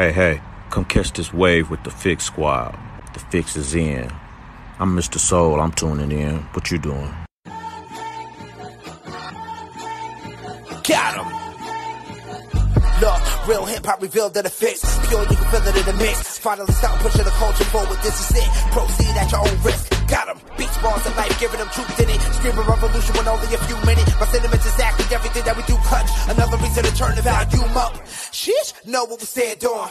Hey, hey, come catch this wave with the Fix Squad. The fix is in. I'm Mr. Soul, I'm tuning in. What you doing? Got him. Look, real hip hop revealed that it fits. Pure, you can feel it in the mix. Finally stop pushing the culture forward. This is it. Proceed at your own risk. Got him. Beats, bars, and life, giving them truth in it. Screaming revolution when only a few minutes. My sentiments exactly everything that we do clutch. Another reason to turn the volume up. Sheesh, know what we stand on.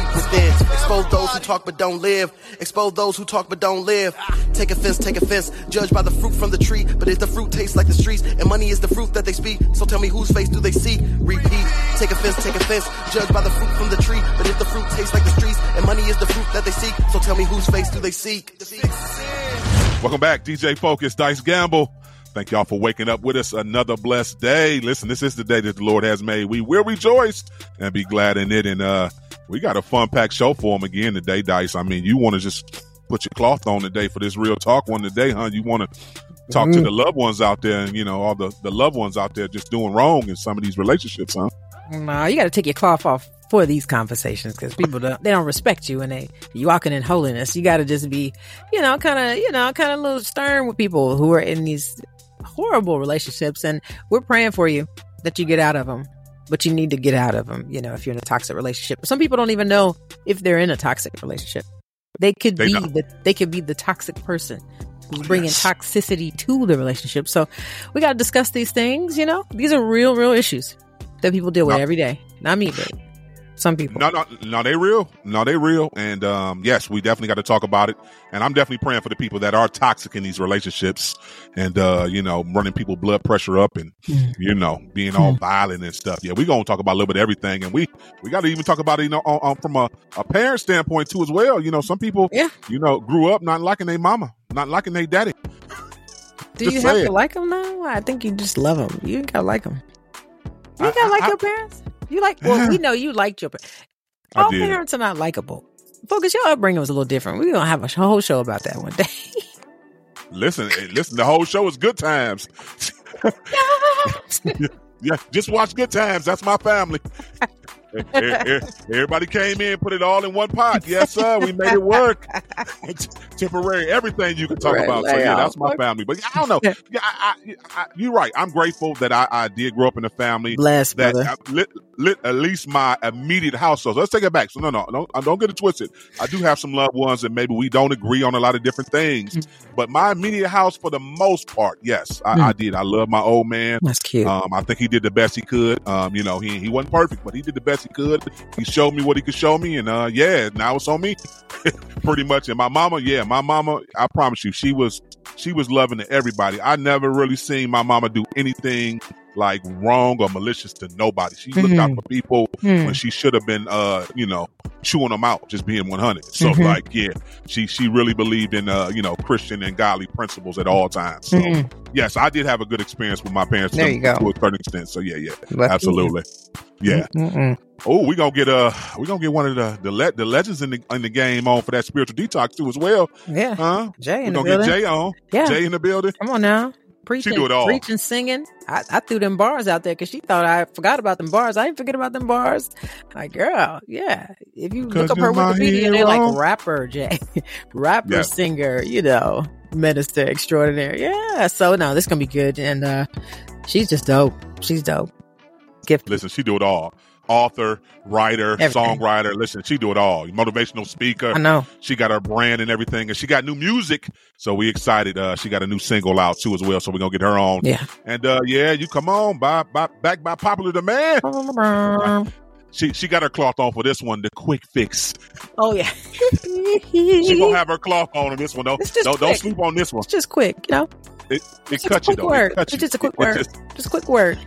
deep within. Expose those who talk but don't live. Expose those who talk but don't live. Take offense, take offense. Judge by the fruit from the tree. But if the fruit tastes like the streets, and money is the fruit that they speak, so tell me whose face do they see? Repeat. Take offense, take offense. Judge by the fruit from the tree. But if the fruit tastes like the streets, and money is the fruit that they seek, so tell me whose face do they seek? Welcome back, DJ Focus, Dice Gamble. Thank y'all for waking up with us another blessed day. Listen, this is the day that the Lord has made. We will rejoice and be glad in it. And uh we got a fun packed show for them again today, Dice. I mean, you want to just put your cloth on today for this real talk one today, huh? You want to talk Mm-hmm. to the loved ones out there and you know all the the loved ones out there just doing wrong in some of these relationships, huh? Nah, you got to take your cloth off for these conversations because people don't they don't respect you and they you walking in holiness. You got to just be, you know, kind of you know, kind of a little stern with people who are in these horrible relationships, and we're praying for you that you get out of them. But you need to get out of them, you know, if you're in a toxic relationship. Some people don't even know if they're in a toxic relationship. They could They be don't. the they could be the toxic person who's bringing Yes. toxicity to the relationship. So we got to discuss these things. You know, these are real, real issues that people deal with No. every day. Not me, but some people. No, no, no, they real. No, they real. And um, yes, we definitely got to talk about it. And I'm definitely praying for the people that are toxic in these relationships and, uh, you know, running people blood pressure up and, Mm. you know, being all violent and stuff. Yeah, we're going to talk about a little bit of everything. And we, we got to even talk about it, you know, on, on, from a, a parent standpoint too, as well. You know, some people, Yeah. you know, grew up not liking their mama, not liking their daddy. Do just you have saying. to like them now? I think you just love them. You ain't gotta like them. You ain't gotta like I- your parents. You like? Well, we know you liked your. All parents are not likable. Focus, your upbringing was a little different. We're gonna have a whole show about that one day. Listen, eh, listen, the whole show is good times. Yeah, just watch Good Times. That's my family. Everybody came in, put it all in one pot. Yes, sir. We made it work. Temporary, everything you can talk Right, about. So yeah, that's my family. But I don't know. Yeah, I, I, I, you're right. I'm grateful that I, did grow up in a family Bless, that lit, lit, at least my immediate household. So let's take it back. So no, no, don't, uh, don't get it twisted. I do have some loved ones that maybe we don't agree on a lot of different things, Mm-hmm. but my immediate house, for the most part, yes, I, I did. I love my old man. That's cute. Um, I think he did the best he could. Um, you know, he he wasn't perfect, but he did the best he could. He showed me what he could show me, and uh, yeah, now it's on me, pretty much. And my mama, yeah, my mama, I promise you, she was she was loving to everybody. I never really seen my mama do anything like wrong or malicious to nobody. She looked out Mhm. for people Hmm. when she should have been, uh, you know, chewing them out, just being one hundred. So Mhm. like, yeah, she she really believed in, uh, you know, Christian and godly principles at all times. So Mhm. yes, I did have a good experience with my parents There to, you go. to a certain extent. So yeah, yeah, Lucky absolutely, yeah. Mm-mm. Oh, we gonna get uh, we gonna get one of the the, le- the legends in the in the game on for that spiritual detox too as well, Yeah. huh? Jai We in the gonna get. Jai on, Yeah. Jai in the building. Come on now. Preaching, do it all. preaching, singing. I, I threw them bars out there because she thought I forgot about them bars. I didn't forget about them bars. Like, girl, yeah. If you look up her Wikipedia, they're like rapper, Jai, rapper, Yeah. singer, you know, minister extraordinaire. Yeah. So no, this gonna be good, and uh she's just dope. She's dope. Gift. Listen, she do it all. Author, writer, Everything. songwriter. Listen, she do it all. Motivational speaker. I know. She got her brand and everything, and she got new music. So we excited. Uh, she got a new single out too as well. So we're gonna get her on. Yeah. And uh, yeah, you come on, by, by back by popular demand. She she got her cloth on for this one, the quick fix. Oh yeah. She gonna have her cloth on on this one. Don't It's just don't, don't sleep on this one. It's just quick, you know. It it a you quick though. word. It It's you. just a quick It word. just- Just a quick word.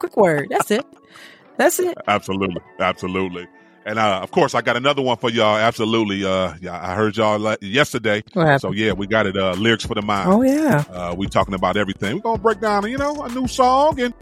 Quick word. That's it. That's it. Absolutely, absolutely. And uh, of course, I got another one for y'all. Absolutely. Uh, yeah, I heard y'all yesterday. So yeah, we got it. Uh, lyrics for the mind. Oh yeah. Uh, we talking about everything. We're gonna break down, you know, a new song and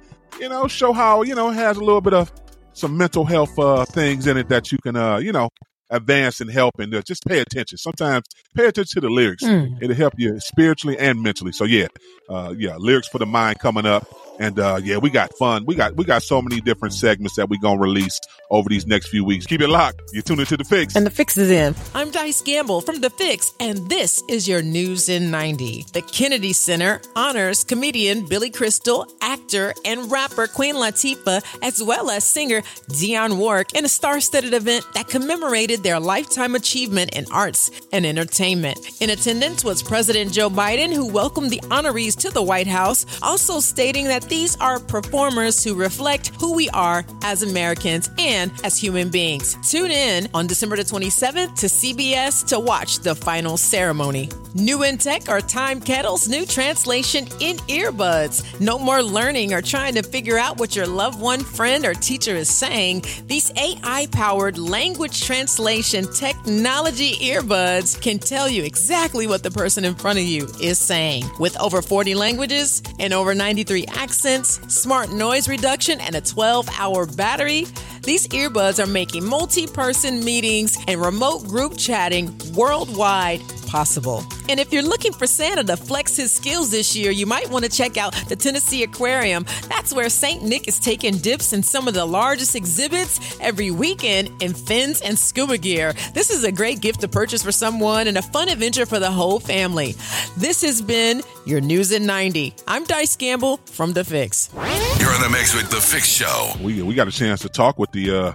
you know show how you know it has a little bit of some mental health uh, things in it that you can uh, you know advance and help and uh, just pay attention. Sometimes pay attention to the lyrics. Mm. It'll help you spiritually and mentally. So yeah, uh, yeah, lyrics for the mind coming up. And uh, yeah, we got fun. We got we got so many different segments that we're gonna release over these next few weeks. Keep it locked. You're tuning to the fix. And the fix is in. I'm Dice Gamble from The Fix, and this is your news in 90. The Kennedy Center honors comedian Billy Crystal, actor and rapper Queen Latifah, as well as singer Dionne Warwick in a star-studded event that commemorated their lifetime achievement in arts and entertainment. In attendance was President Joe Biden, who welcomed the honorees to the White House, also stating that these are performers who reflect who we are as Americans and as human beings. Tune in on December the 27th to CBS to watch the final ceremony. New in tech are Timekettle's new translation in earbuds. No more learning or trying to figure out what your loved one, friend, or teacher is saying. These AI powered language translation technology earbuds can tell you exactly what the person in front of you is saying. With over 40 languages and over 93 accents, accents, smart noise reduction, and a 12 hour battery, these earbuds are making multi person meetings and remote group chatting worldwide possible. And if you're looking for Santa to flex his skills this year, you might want to check out the Tennessee Aquarium. That's where St. Nick is taking dips in some of the largest exhibits every weekend in fins and scuba gear. This is a great gift to purchase for someone and a fun adventure for the whole family. This has been your News in 90. I'm Dice Gamble from The Fix. You're in the mix with The Fix Show. We, we got a chance to talk with the uh,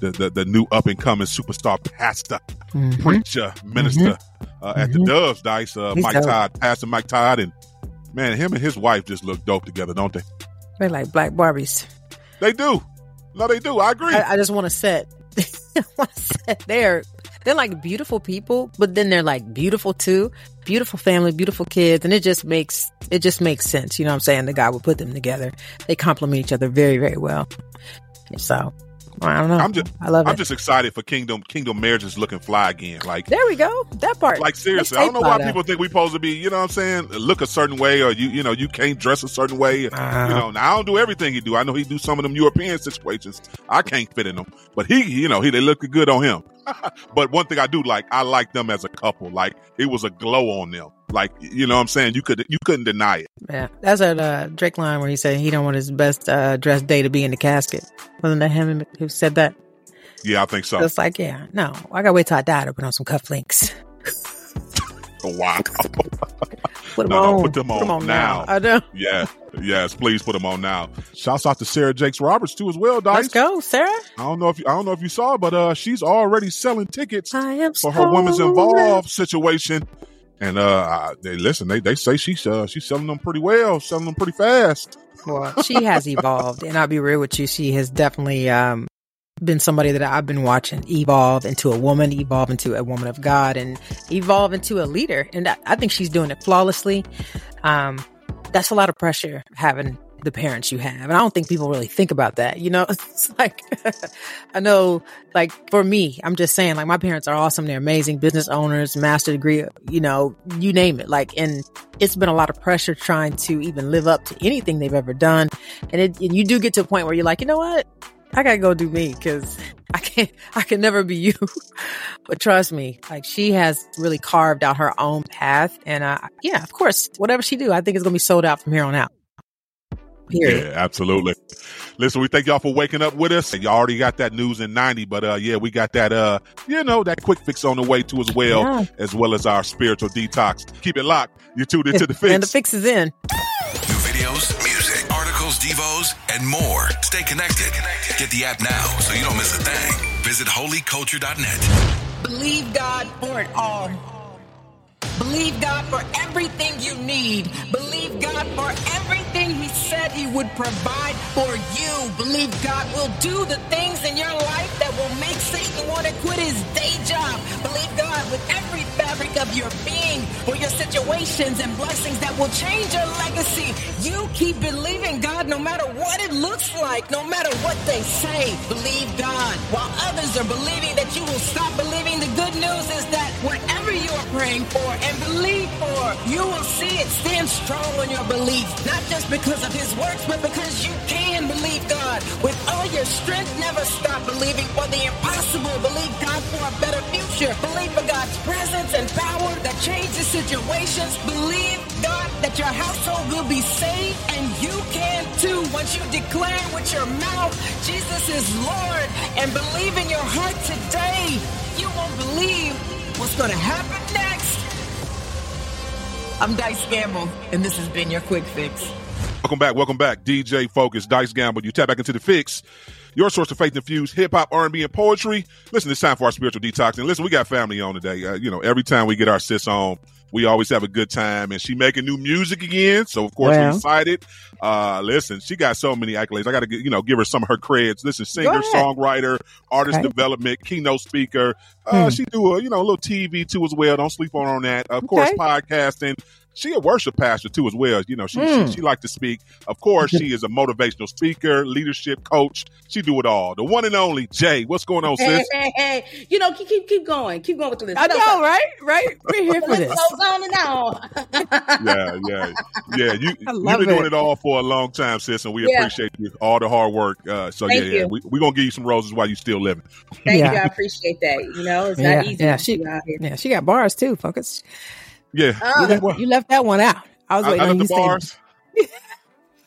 the, the, the new up and coming superstar pastor, mm-hmm. preacher, minister mm-hmm. uh, at mm-hmm. the Doves Dice, uh, Mike dope. Todd, Pastor Mike Todd, and man, him and his wife just look dope together, don't they? They're like black Barbies. They do. No, they do. I agree. I, I just want to set. they're They're like beautiful people, but then they're like beautiful too. Beautiful family, beautiful kids, and it just makes it just makes sense. You know what I'm saying? The God will put them together. They complement each other very, very well. So I don't know. I'm just, I love I'm it. just excited for Kingdom Kingdom marriages looking fly again. Like there we go. That part. Like seriously, I don't know why people think we supposed to be. You know what I'm saying? Look a certain way, or you you know you can't dress a certain way. Uh-huh. You know, now I don't do everything he do. I know he do some of them European situations. I can't fit in them, but he you know he they look good on him. but one thing I do like, I like them as a couple. Like it was a glow on them. Like you know, what I'm saying you could you couldn't deny it. Yeah, that's a uh, Drake line where he said he don't want his best uh, dressed day to be in the casket. Wasn't that him who said that? Yeah, I think so. It's like, yeah, no, I gotta wait till I die to put on some cufflinks. wow. put them no, on. No, put them put on, them on now. now. I know. Yeah. Yes, please put them on now. Shouts out to Sarah Jakes Roberts too as well, Dice. Let's go, Sarah. I don't know if you, I don't know if you saw, but uh, she's already selling tickets for her Woman Evolve situation. And uh, they listen. They they say she's uh, she's selling them pretty well, selling them pretty fast. Well, she has evolved, and I'll be real with you. She has definitely um, been somebody that I've been watching evolve into a woman, evolve into a woman of God, and evolve into a leader. And I, I think she's doing it flawlessly. Um, that's a lot of pressure having the parents you have. And I don't think people really think about that. You know, it's like, I know, like for me, I'm just saying, like my parents are awesome. They're amazing business owners, master degree, you know, you name it. Like, and it's been a lot of pressure trying to even live up to anything they've ever done. And it, and you do get to a point where you're like, you know what? I gotta go do me because I can't, I can never be you. but trust me, like she has really carved out her own path. And uh, yeah, of course, whatever she do, I think it's gonna be sold out from here on out. Period. Yeah, absolutely. Listen, we thank y'all for waking up with us. Y'all already got that news in 90, but uh yeah, we got that uh, you know, that quick fix on the way too as well, yeah. as well as our spiritual detox. Keep it locked. You tuned into the fix. And the fix is in. New videos, music, articles, devos, and more. Stay connected. Get the app now so you don't miss a thing. Visit holyculture.net. Believe God for it all. Believe God for everything you need. Believe God for everything He said He would provide for you. Believe God will do the things in your life that will make Satan want to quit his day job. Believe God with every fabric of your being for your situations and blessings that will change your legacy. You keep believing God no matter what it looks like, no matter what they say. Believe God. While others are believing that you will stop believing, the good news is that whatever you are praying for and believe for, you will see it. Stand strong on your belief, not just because of his works, but because you can believe God. With all your strength, never stop believing for the impossible. Believe God for a better future. Believe for God's presence and power that changes situations. Believe God that your household will be saved and you can too once you declare with your mouth Jesus is Lord and believe in your heart today. You won't believe what's going to happen next. I'm Dice Gamble, and this has been your quick fix. Welcome back. Welcome back. DJ Focus, Dice Gamble. You tap back into the fix. Your source of faith infused hip hop, R and B, and poetry. Listen, it's time for our spiritual detox. And listen, we got family on today. Uh, you know, every time we get our sis on, we always have a good time. And she making new music again, so of course we're excited. Uh, listen, she got so many accolades. I got to, you know, give her some of her creds. Listen, singer, songwriter, artist Okay. development, keynote speaker. Uh, Hmm. She do a, you know, a little TV too as well. Don't sleep on on that. Of course, podcasting. She a worship pastor too as well. You know, she Hmm. she, she like to speak. Of course, she is a motivational speaker, leadership coach. She do it all. The one and only Jai. What's going on, Hey, sis? hey, hey. You know, keep keep keep going. Keep going with the list. I know, right? Right? We're here The for list this. goes on and on. yeah, yeah, yeah. You you've love been doing it. it all for a long time, sis, and we Yeah. appreciate you all the hard work. Uh, so Thank yeah, yeah, you. we we gonna give you some roses while you still living. Thank Yeah. you. I appreciate that. You know, it's Yeah, not easy yeah, to she- be out here. Yeah, she got bars too. Focus. Yeah, Oh. You left, you left that one out. I was waiting I on you the to say bars.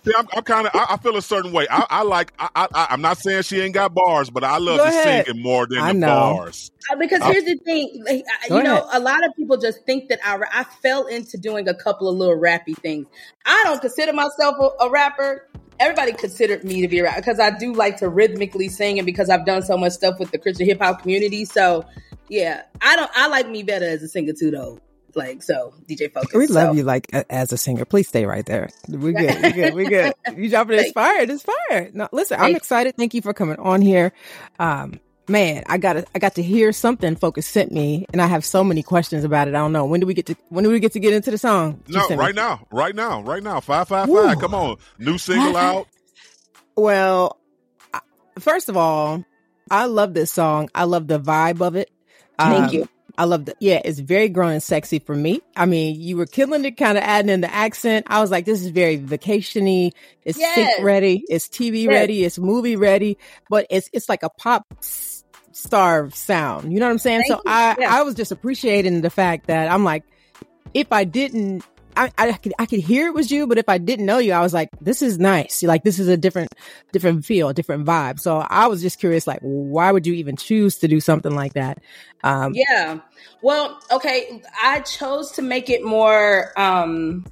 See, I'm, I'm kind of. I, I feel a certain way. I, I like. I, I, I'm not saying she ain't got bars, but I love Go the ahead. singing more than I the know. bars. Uh, Because I'll- here's the thing, like, I- Go you know, ahead. a lot of people just think that I, I fell into doing a couple of little rappy things. I don't consider myself a, a rapper. Everybody considered me to be a rapper because I do like to rhythmically sing, and because I've done so much stuff with the Christian hip hop community. So, yeah, I don't. I like me better as a singer too, though. Like so, DJ Focus. We love So, you like a- as a singer. Please stay right there. We good. We good. We good. You jumping Thank- inspired. Inspired. No, listen, I'm excited. Thank you for coming on here. Um, man, I got I got to hear something Focus sent me, and I have so many questions about it. I don't know when do we get to when do we get to get into the song? that you No, sent me? right now, right now, right now. Five five Woo. five. Come on, new single out. Well, I- first of all, I love this song. I love the vibe of it. Thank Um, you. I love the yeah, it's very growing sexy for me. I mean, you were killing it, kind of adding in the accent. I was like, this is very vacationy. It's Yes. sync ready. It's TV Yes. ready. It's movie ready. But it's it's like a pop star sound. You know what I'm saying? Thank so you. I Yeah. I was just appreciating the fact that I'm like, if I didn't. I, I could I could hear it was you, but if I didn't know you, I was like, "This is nice. Like this is a different, different feel, different vibe." So I was just curious, like, why would you even choose to do something like that? Um, Yeah. Well, okay. I chose to make it more. um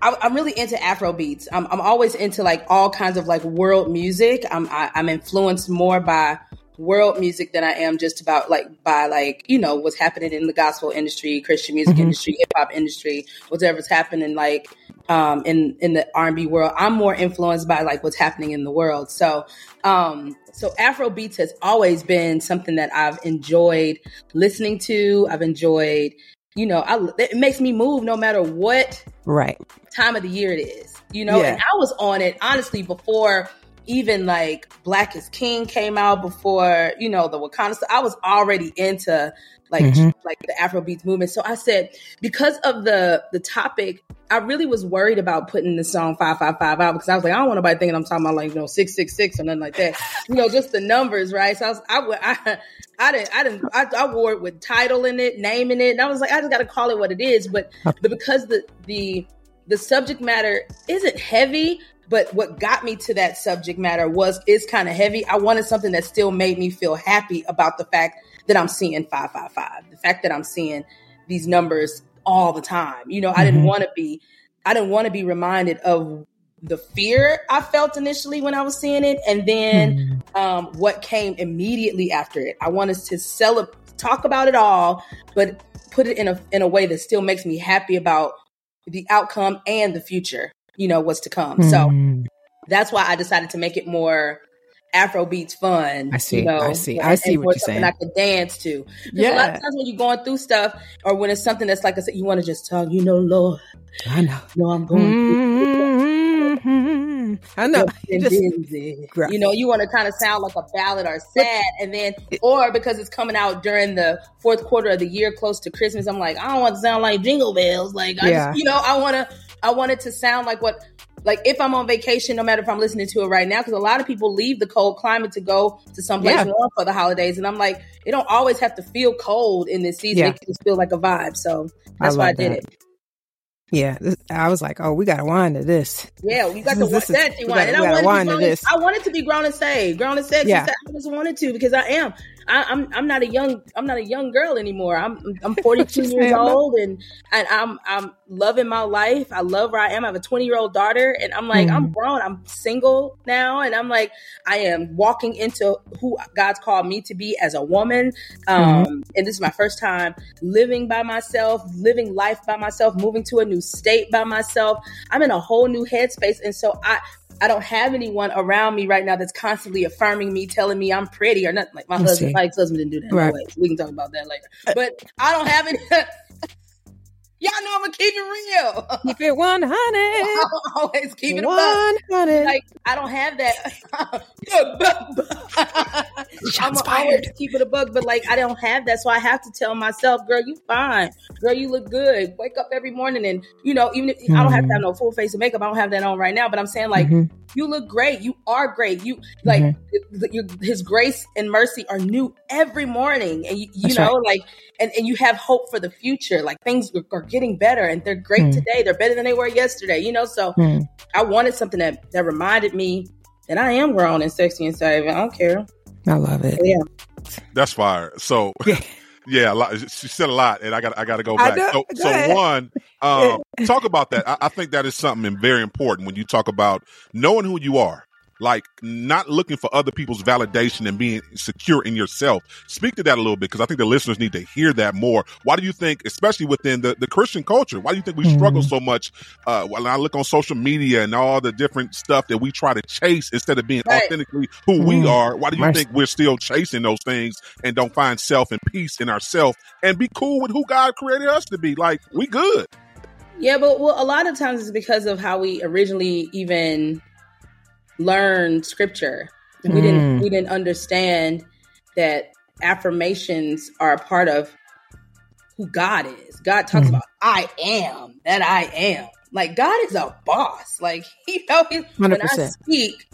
I, I'm really into Afro beats. I'm, I'm always into like all kinds of like world music. I'm I, I'm influenced more by world music than I am just about like by like you know what's happening in the gospel industry, Christian music Mhm. industry, hip hop industry, whatever's happening like um in in the R&B world. I'm more influenced by like what's happening in the world. So um so Afro beats has always been something that I've enjoyed listening to. I've enjoyed you know, I, it makes me move no matter what right. time of the year it is, you know. Yeah. And I was on it honestly before even like Black is King came out, before you know the Wakanda. stuff. I was already into like Mhm. like the Afrobeats movement. So I said because of the the topic, I really was worried about putting the song five five five out because I was like, I don't want nobody thinking I'm talking about like you know six six six or nothing like that. you know, just the numbers, right? So I was I I. I didn't, I didn't, I, I wore it with title in it, naming it, and I was like, I just got to call it what it is. But, but because the the the subject matter isn't heavy, but what got me to that subject matter was is kind of heavy. I wanted something that still made me feel happy about the fact that I'm seeing 555. The fact that I'm seeing these numbers all the time. You know, I didn't Mhm. want to be I didn't want to be reminded of the fear I felt initially when I was seeing it and then Mhm. um, what came immediately after it. I wanted to celebrate, talk about it all, but put it in a in a way that still makes me happy about the outcome and the future. You know what's to come. So Mhm. that's why I decided to make it more Afro beats fun. I see. You know, I see. I see what you're saying. I could dance to. Yeah. A lot of times when you're going through stuff, or when it's something that's like I said, you want to just talk. You know, Lord, I know. no, I'm going. through Mhm. I know. You just- you know, you want to kind of sound like a ballad or sad, and then, or because it's coming out during the fourth quarter of the year, close to Christmas, I'm like, I don't want to sound like Jingle Bells. Like, I Yeah. just, you know, I want to, I want it to sound like what, like if I'm on vacation, no matter if I'm listening to it right now, because a lot of people leave the cold climate to go to someplace Yeah. warm for the holidays, and I'm like, it don't always have to feel cold in this season. Yeah. It can just feel like a vibe. So I that's why I did that. it. yeah, I was like, oh, we got to wind to this. Yeah, we got the This is- that we gotta- and I wanted, to to be grown, this. I wanted to be grown and saved, grown and sexy. Yeah. I just wanted to because I am. I, I'm I'm not a young I'm not a young girl anymore. I'm I'm 42 years old and and I'm I'm loving my life. I love where I am. I have a 20 year old daughter, and I'm like I'm Mhm. grown. I'm single now, and I'm like I am walking into who God's called me to be as a woman. Um, Mm-hmm. and this is my first time living by myself, living life by myself, moving to a new state by myself. I'm in a whole new headspace. And so I, I don't have anyone around me right now that's constantly affirming me, telling me I'm pretty or nothing. Like my husband, see. my ex-husband didn't do that. Right. No. We can talk about that later. Uh, but I don't have any. Y'all know I'm gonna keep it real. Keep it 100. I always keep it a buck. 100. Like I don't have that. I'm always keep it a bug, but like I don't have that, so I have to tell myself, "Girl, you fine. Girl, you look good. Wake up every morning, and you know, even if I don't have to have no full face of makeup, I don't have that on right now. But I'm saying, like, Mhm. you look great. You are great. You like Mm-hmm. His grace and mercy are new every morning, and you, you know, like, and and you have hope for the future. Like things are getting better, and they're great Mm. today. They're better than they were yesterday. You know, so Mm. I wanted something that that reminded me that I am grown and sexy and savvy. I don't care. I love it. Yeah. That's fire. So Yeah. yeah, a lot, she said a lot, and I got I got to go back. know. So, Go so one, um, talk about that. I, I think that is something very important when you talk about knowing who you are. Like not looking for other people's validation and being secure in yourself. Speak to that a little bit because I think the listeners need to hear that more. Why do you think, especially within the, the Christian culture, why do you think we struggle Mm. so much? Uh, when I look on social media and all the different stuff that we try to chase instead of being Right. authentically who we Mm. are, why do you Mercy. think we're still chasing those things and don't find self and peace in ourselves and be cool with who God created us to be? Like we good. Yeah, but well, a lot of times it's because of how we originally even learned scripture. We didn't Mm. we didn't understand that affirmations are a part of who God is. God talks Mm. about I am that I am. Like God is a boss. Like you know, he- when I 100%. speak,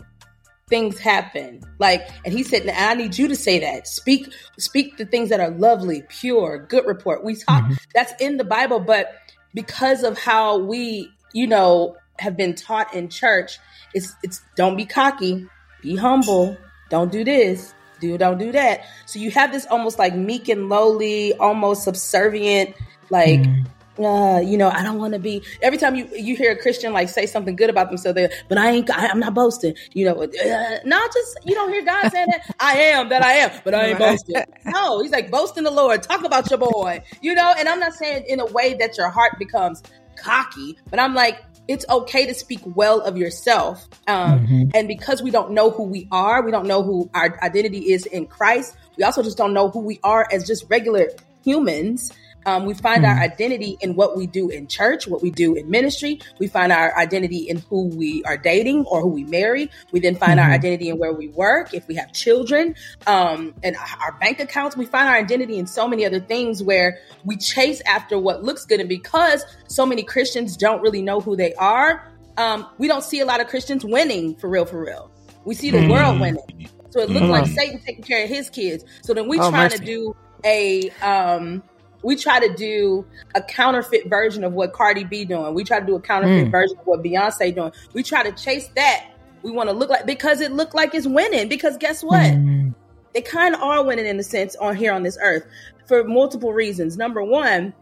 things happen. Like, and he said, I need you to say that. Speak, speak the things that are lovely, pure, good report. We talk. That's in the Bible, but because of how we, you know, have been taught in church, it's it's don't be cocky, be humble, don't do this, do don't do that. So you have this almost like meek and lowly, almost subservient, like Mm. uh, you know, I don't want to be. Every time you you hear a Christian like say something good about themselves, they but I ain't. I, I'm not boasting. You know, uh, not just you don't hear God saying that I am that I am, but I ain't boasting. No, He's like boasting the Lord. Talk about your boy. You know, and I'm not saying in a way that your heart becomes cocky, but I'm like. It's okay to speak well of yourself. Um, Mhm. And because we don't know who we are, we don't know who our identity is in Christ, we also just don't know who we are as just regular humans. Um, we find our identity in what we do in church, what we do in ministry. We find our identity in who we are dating or who we marry. We then find our Mhm. identity in where we work, if we have children, um, and our bank accounts. We find our identity in so many other things where we chase after what looks good. And because so many Christians don't really know who they are, um, we don't see a lot of Christians winning for real, for real. We see the Mm. world winning. So it looks like Mm. Satan taking care of his kids. So then we Oh, trying mercy. to do a um we try to do a counterfeit version of what Cardi B doing. We try to do a counterfeit Mm. version of what Beyonce doing. We try to chase that. We want to look like because it looked like it's winning. Because guess what? Mm. They kind of are winning in a sense on here on this earth for multiple reasons. Number one,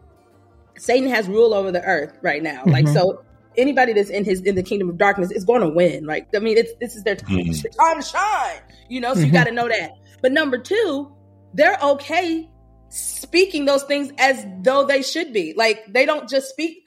Satan has rule over the earth right now. Like Mhm. so anybody that's in his in the kingdom of darkness is going to win. Like I mean, it's this is their time, Mhm. time to shine. You know, so you Mhm. got to know that. But number two, they're okay speaking those things as though they should be. Like they don't just speak.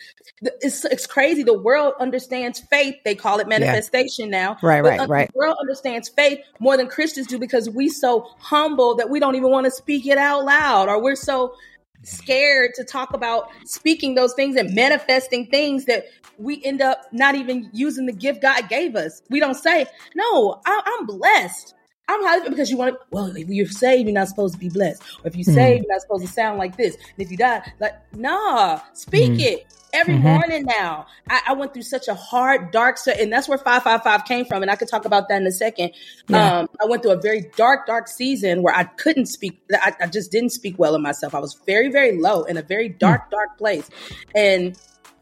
It's, it's crazy. The world understands faith. They call it manifestation yeah. now. Right, right, uh, right. The world understands faith more than Christians do because we so humble that we don't even want to speak it out loud, or we're so scared to talk about speaking those things and manifesting things that we end up not even using the gift God gave us. We don't say, "No, I, I'm blessed." I'm happy because you want to. Well, if you're saved, you're not supposed to be blessed. Or if you mm. saved, you're not supposed to sound like this. And if you die, like nah, speak mm. it every mm-hmm. morning. Now, I, I, went through such a hard, dark, and that's where five five five came from. And I could talk about that in a second. Yeah. Um, I went through a very dark, dark season where I couldn't speak. I, I just didn't speak well of myself. I was very, very low in a very mm. dark, mm. dark place. And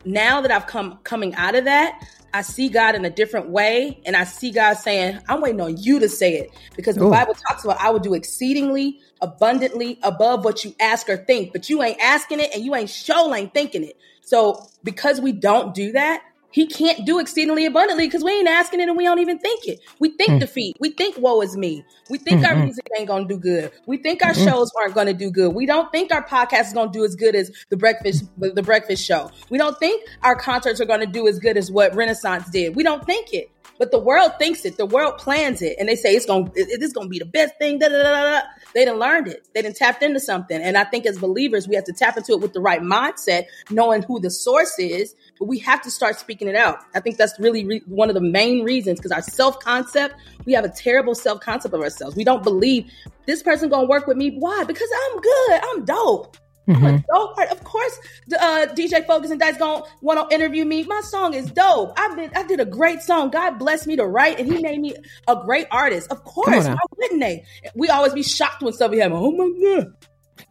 now that I've come coming out of that, I see God in a different way, and I see God saying, I'm waiting on you to say it. Because the Ooh. Bible talks about I will do exceedingly abundantly above what you ask or think, but you ain't asking it and you ain't sure ain't thinking it. So because we don't do that, he can't do exceedingly abundantly because we ain't asking it and we don't even think it. We think mm. defeat. We think woe is me. We think mm-hmm. our music ain't gonna do good. We think our mm-hmm. shows aren't gonna do good. We don't think our podcast is gonna do as good as the breakfast the breakfast show. We don't think our concerts are gonna do as good as what Renaissance did. We don't think it. But the world thinks it. The world plans it, and they say it's gonna it is gonna be the best thing. Da, da, da. They didn't learned it. They didn't tapped into something. And I think as believers, we have to tap into it with the right mindset, knowing who the source is. But we have to start speaking it out. I think that's really re- one of the main reasons because our self concept, we have a terrible self concept of ourselves. We don't believe this person gonna work with me. Why? Because I'm good. I'm dope. Mm-hmm. I'm a dope part. Of course, uh, DJ Focus and Dice gonna want to interview me. My song is dope. I've been, I did a great song. God blessed me to write, and He made me a great artist. Of course, why wouldn't they? We always be shocked when somebody have. Oh my god.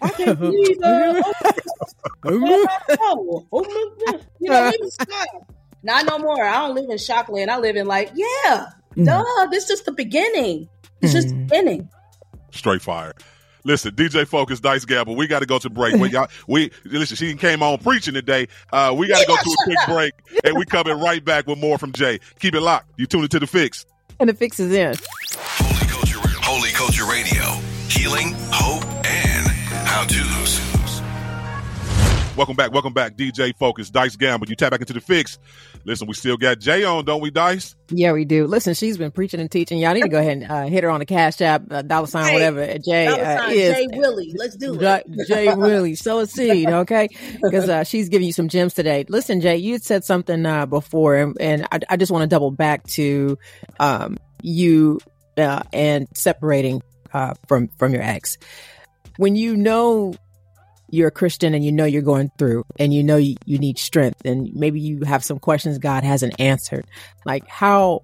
I can't believe uh, oh, oh, oh my god. You know, Not no more. I don't live in shockland. I live in like, yeah, mm. duh. This is just the beginning. It's mm. just the beginning. Straight fire. Listen, DJ Focus, Dice Gamble, we got to go to break. We, y'all, we listen. She came on preaching today. Uh, we got to go to a quick break, and we coming right back with more from Jai. Keep it locked. You tune into the fix, and the fix is in. Holy Culture, Holy Culture Radio, healing, Welcome back. Welcome back. DJ Focus, Dice Gamble. You tap back into the fix. Listen, we still got Jai on, don't we, Dice? Yeah, we do. Listen, she's been preaching and teaching. Y'all need to go ahead and uh, hit her on the cash app, uh, dollar sign, hey, whatever. Jai uh, is Jay Willie. Let's do it. Jay Willie, sow a seed, okay? Because uh, she's giving you some gems today. Listen, Jai, you had said something uh, before, and, and I, I, just want to double back to um, you uh, and separating from from your ex. When you know you're a Christian and you know you're going through and you know you, you need strength and maybe you have some questions God hasn't answered. Like how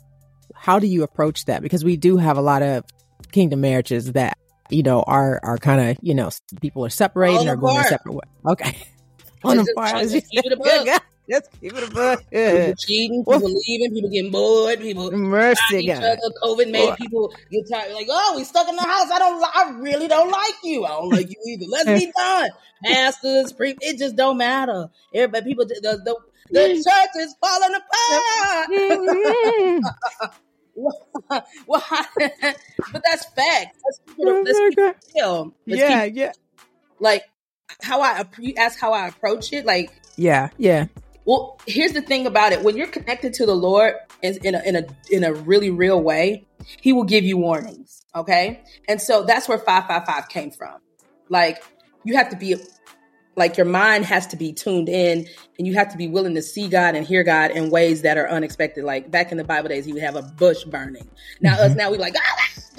how do you approach that? Because we do have a lot of kingdom marriages that you know are are kind of you know people are separating or going separate ways. Okay, on the fire. Let's keep it a book. People cheating, people well, leaving, people getting bored, people mercy each other. COVID made people get tired. Like, oh, we stuck in the house. I don't. I really don't like you. I don't like you either. Let's be done. Pastors, pre- it just don't matter. Everybody, people, the the, the church is falling apart. well, but that's fact. Let's keep it, let's keep it real. Let's yeah, keep, yeah. Like how I you ask how I approach it. Like yeah, yeah. Well, here's the thing about it: when you're connected to the Lord in a in a in a really real way, He will give you warnings. Okay, and so that's where five five five came from. Like you have to be like your mind has to be tuned in and you have to be willing to see God and hear God in ways that are unexpected. Like back in the Bible days, he would have a bush burning. Now mm-hmm. us now we like, ah, that's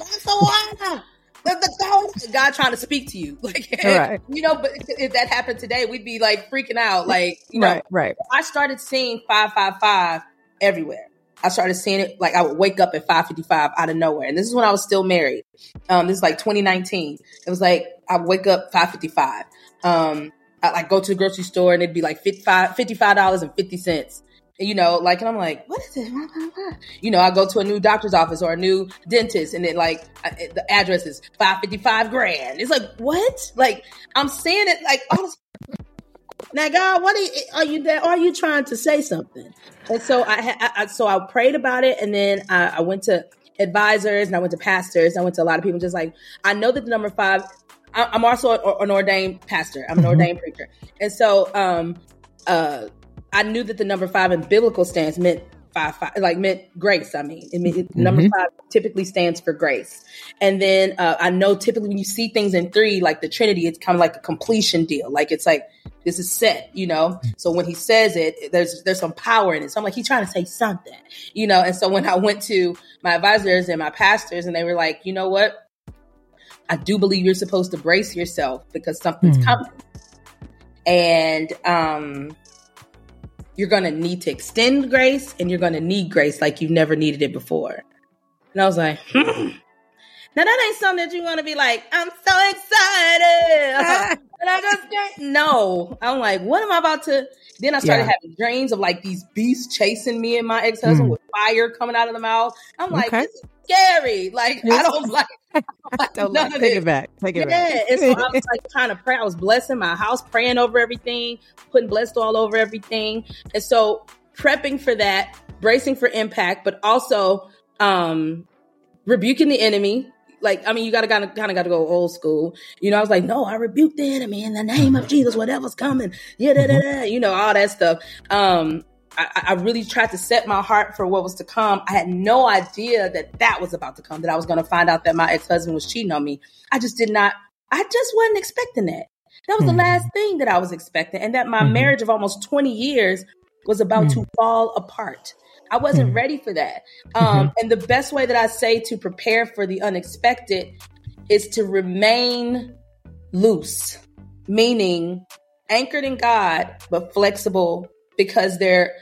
wild. God trying to speak to you. Like, right. you know, but if that happened today, we'd be like freaking out. Like, you know, right, right. I started seeing 555 everywhere. I started seeing it like I would wake up at 555 out of nowhere. And this is when I was still married. Um, this is like 2019. It was like I wake up 555. Um, I like go to the grocery store and it'd be like 55 dollars and 50 cents you know, like, and I'm like, what is it? You know, I go to a new doctor's office or a new dentist, and then like the address is five fifty five grand. It's like what? Like I'm saying it like all this. Now, God, what are you, are you there? Are you trying to say something? And so I, I so I prayed about it, and then I, I went to advisors and I went to pastors. I went to a lot of people, just like I know that the number five I- I'm also an ordained pastor. I'm an Mhm. ordained preacher, and so um, uh, I knew that the number five in biblical stance meant five, five like meant grace. I mean, it, mean, it, number five typically stands for grace. And then uh, I know typically when you see things in three, like the Trinity, it's kind of like a completion deal. Like it's like this is set, you know. So when he says it, there's there's some power in it. So I'm like, he's trying to say something, you know. And so when I went to my advisors and my pastors, and they were like, you know what, I do believe you're supposed to brace yourself because something's Hmm. coming, and um, you're gonna need to extend grace, and you're gonna need grace like you've never needed it before. And I was like, hmm. Now that ain't something that you want to be like, I'm so excited. and I just can't. No. I'm like, what am I about to? Then I started Yeah. having dreams of like these beasts chasing me and my ex husband Mm. with fire coming out of the mouth. I'm like, Okay. this is scary. Like, I don't like, I Don't none like, of take this. it back. Take it Yeah, back. and so I was like trying to pray. I was blessing my house, praying over everything, putting blessed all over everything. And so prepping for that, bracing for impact, but also um rebuking the enemy. Like, I mean, you gotta kind of kind of got to go old school. You know, I was like, no, I rebuke the enemy in the name of Jesus. Whatever's coming, yeah, da, da, da, you know, all that stuff. Um, I, I really tried to set my heart for what was to come. I had no idea that that was about to come. That I was going to find out that my ex husband was cheating on me. I just did not. I just wasn't expecting that. That was the Mhm. last thing that I was expecting, and that my Mhm. marriage of almost twenty years was about to fall apart. I wasn't Mhm. ready for that. Um, And the best way that I say to prepare for the unexpected is to remain loose, meaning anchored in God, but flexible because they're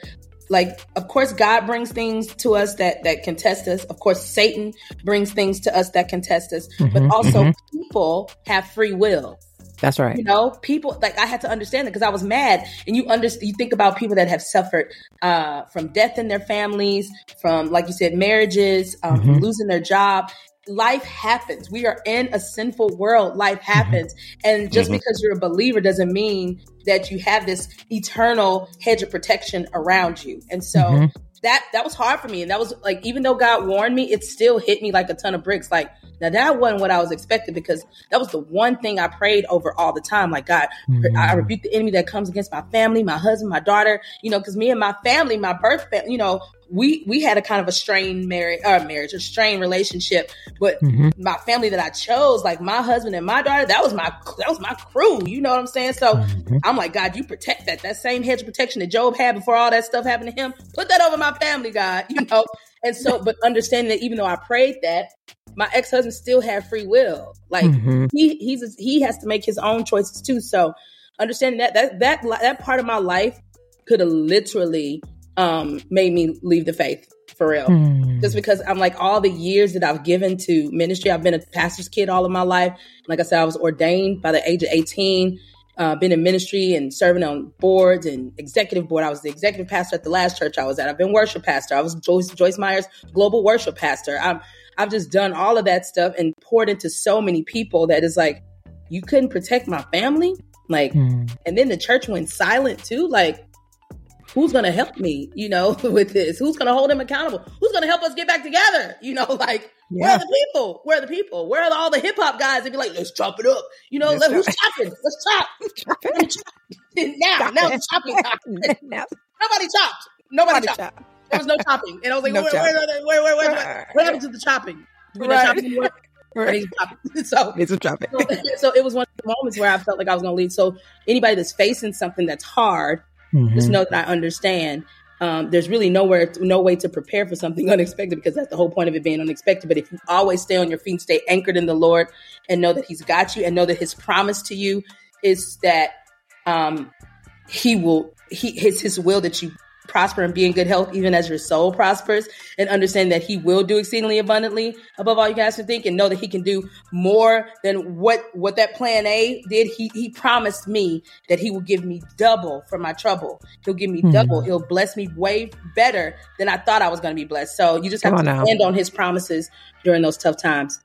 like of course god brings things to us that that can test us. Of course satan brings things to us that can test us. But Mhm, also mhm. people have free will. That's right. you know people like i had to understand it because i was mad. And you understand you think about people that have suffered uh from death in their families from like you said marriages um, from Mhm. losing their job. Life happens. We are in a sinful world. Life happens. And just Mhm. because you're a believer doesn't mean that you have this eternal hedge of protection around you. And so Mhm. that that was hard for me. And that was like even though god warned me it still hit me like a ton of bricks. Like now that wasn't what i was expecting because that was the one thing i prayed over all the time. Like god i rebuke the enemy that comes against my family my husband my daughter you know because me and my family my birth family you know we we had a kind of a strained marriage uh, marriage a strained relationship but Mhm. my family that i chose like my husband and my daughter that was my that was my crew you know what i'm saying so Mhm. I'm like, God, you protect that. That same hedge of protection that Job had before all that stuff happened to him. Put that over my family, God. You know? And so, but understanding that even though I prayed that, my ex husband still had free will. Like Mhm. he he's he has to make his own choices too. So understanding that that that that part of my life could have literally um made me leave the faith for real Mhm. just because I'm like all the years that I've given to ministry. I've been a pastor's kid all of my life. Like I said, I was ordained by the age of 18. Uh, been in ministry and serving on boards and executive board. I was the executive pastor at the last church I was at. I've been worship pastor. I was Joyce, Joyce Meyer's global worship pastor. I'm, I've just done all of that stuff and poured into so many people that is like, you couldn't protect my family? Like, Mhm. and then the church went silent too. Like, who's gonna help me, you know, with this? Who's gonna hold him accountable? Who's gonna help us get back together? You know, like where are the people? Where are the people? Where are all the hip hop guys that be like, let's chop it up? You know, Let's who's chopping? Let's chop. Let now, now chopping. Now, Nobody chopped. Nobody somebody chopped. chop. There was no chopping. And I was like, No where, where, chopping. where, where, where, where, what happened to the chopping? Not Right. chop anymore? Right. chopping. So It's a chop it. so, so it was one of the moments where I felt like I was going to leave. So anybody that's facing something that's hard, just Mhm. know that I understand. Um, there's really nowhere, no way to prepare for something unexpected because that's the whole point of it being unexpected. But if you always stay on your feet, stay anchored in the Lord, and know that He's got you, and know that His promise to you is that um, He will, He His His will that you prosper and be in good health, even as your soul prospers, and understand that He will do exceedingly abundantly above all you guys can think, and know that He can do more than what what that plan A did. He He promised me that He will give me double for my trouble. He'll give me Hmm. double. He'll bless me way better than I thought I was going to be blessed. So you just have Come to stand on His promises during those tough times.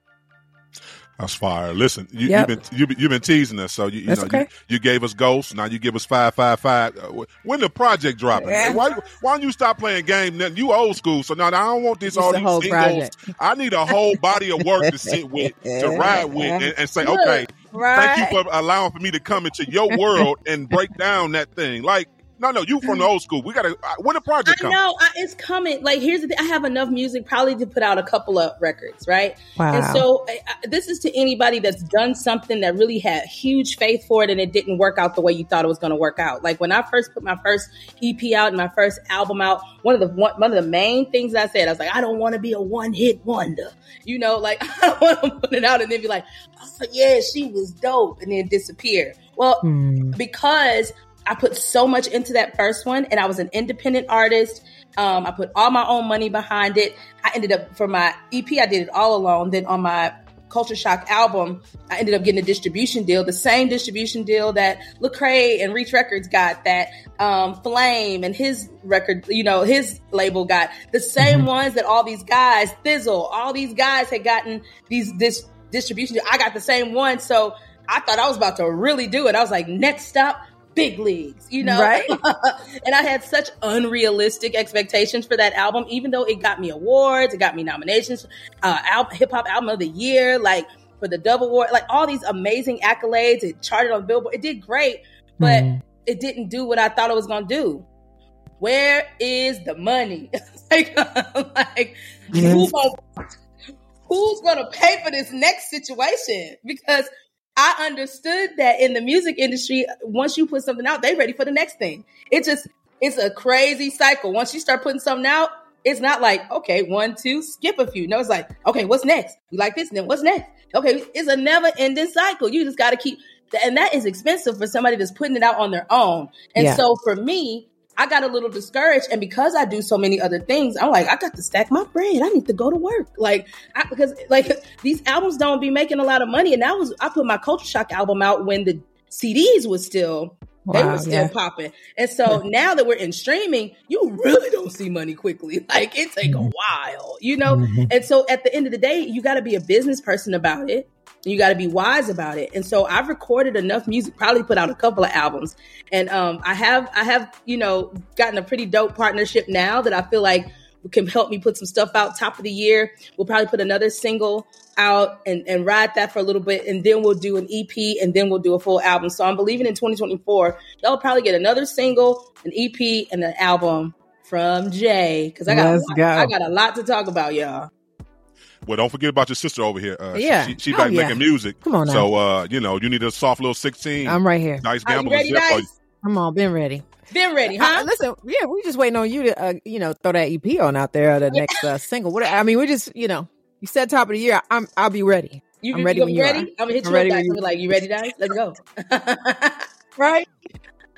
That's fire. Listen, you, Yep. you've been you've been, you've been teasing us, so you, you know okay. you, you gave us ghosts. Now you give us five five five. Uh, when the project dropping? Yeah. Why why don't you stop playing game? Now, You old school, so now I don't want this Just all the these whole singles. project. I need a whole body of work to sit with, to ride with, and, and say, Look. okay, Right. Thank you for allowing for me to come into your world and break down that thing. Like, no, no, you from the old school. We gotta. uh, When the project I come? know I, it's coming. Like, here's the thing: I have enough music probably to put out a couple of records, right? Wow. And so, I, I- this is to anybody that's done something that really had huge faith for it, and it didn't work out the way you thought it was going to work out. Like when I first put my first EP out and my first album out, one of the one, one of the main things I said, I was like, I don't want to be a one hit wonder. You know, like I don't want to put it out and then be like, oh, yeah, she was dope, and then disappear. Well, Hmm. because I put so much into that first one and I was an independent artist. Um, I put all my own money behind it. I ended up for my EP, I did it all alone. Then on my Culture Shock album, I ended up getting a distribution deal, the same distribution deal that Lecrae and Reach Records got, that um, Flame and his record, you know, his label got, the same ones that all these guys, Bizzle, all these guys had gotten these this distribution. deal. I got the same one, so I thought I was about to really do it. I was like, next stop, big leagues, you know? Right. and I had such unrealistic expectations for that album, even though it got me awards, it got me nominations, uh, al- hip hop album of the year, like for the Dove Award, like all these amazing accolades. It charted on Billboard. It did great, but Mm. it didn't do what I thought it was going to do. Where is the money? like, like who who's going to pay for this next situation? Because I understood that in the music industry, once you put something out, they ready for the next thing. It just it's a crazy cycle. Once you start putting something out, it's not like okay, one, two, skip a few. No, it's like okay, what's next? You like this, and then what's next? Okay, it's a never ending cycle. You just got to keep, and that is expensive for somebody that's putting it out on their own. And Yeah. so for me, I got a little discouraged, and because I do so many other things, I'm like, I got to stack my bread. I need to go to work, like, I, because like these albums don't be making a lot of money. And that was I put my Culture Shock album out when the CDs was still they were still yeah. popping. And so now that we're in streaming, you really don't see money quickly. Like it take a while, you know. Mhm. And so at the end of the day, you got to be a business person about it. You got to be wise about it. And so I've recorded enough music, probably put out a couple of albums, and um, I have I have you know gotten a pretty dope partnership now that I feel like can help me put some stuff out top of the year. We'll probably put another single out and, and ride that for a little bit, and then we'll do an EP, and then we'll do a full album. So I'm believing in 2024, y'all probably get another single, an EP, and an album from Jai because I got lot, go. I got a lot to talk about, y'all. Well, don't forget about your sister over here. Uh, Yeah. she, she Oh, back yeah. making music. Come on now. So, uh, you know, you need a soft little sixteen. I'm right here. nice Are you gamble. ready, is there for guys? Come on, been ready. Been ready, Uh, huh? listen, yeah, we just waiting on you to, uh, you know, throw that EP on out there, the next uh, single. What I mean, we just, you know, you said top of the year. I'm, I'll be ready. You, I'm ready you when you ready? are. I'm gonna hit I'm you ready up, when you- like, you ready, guys? Let's go. Right?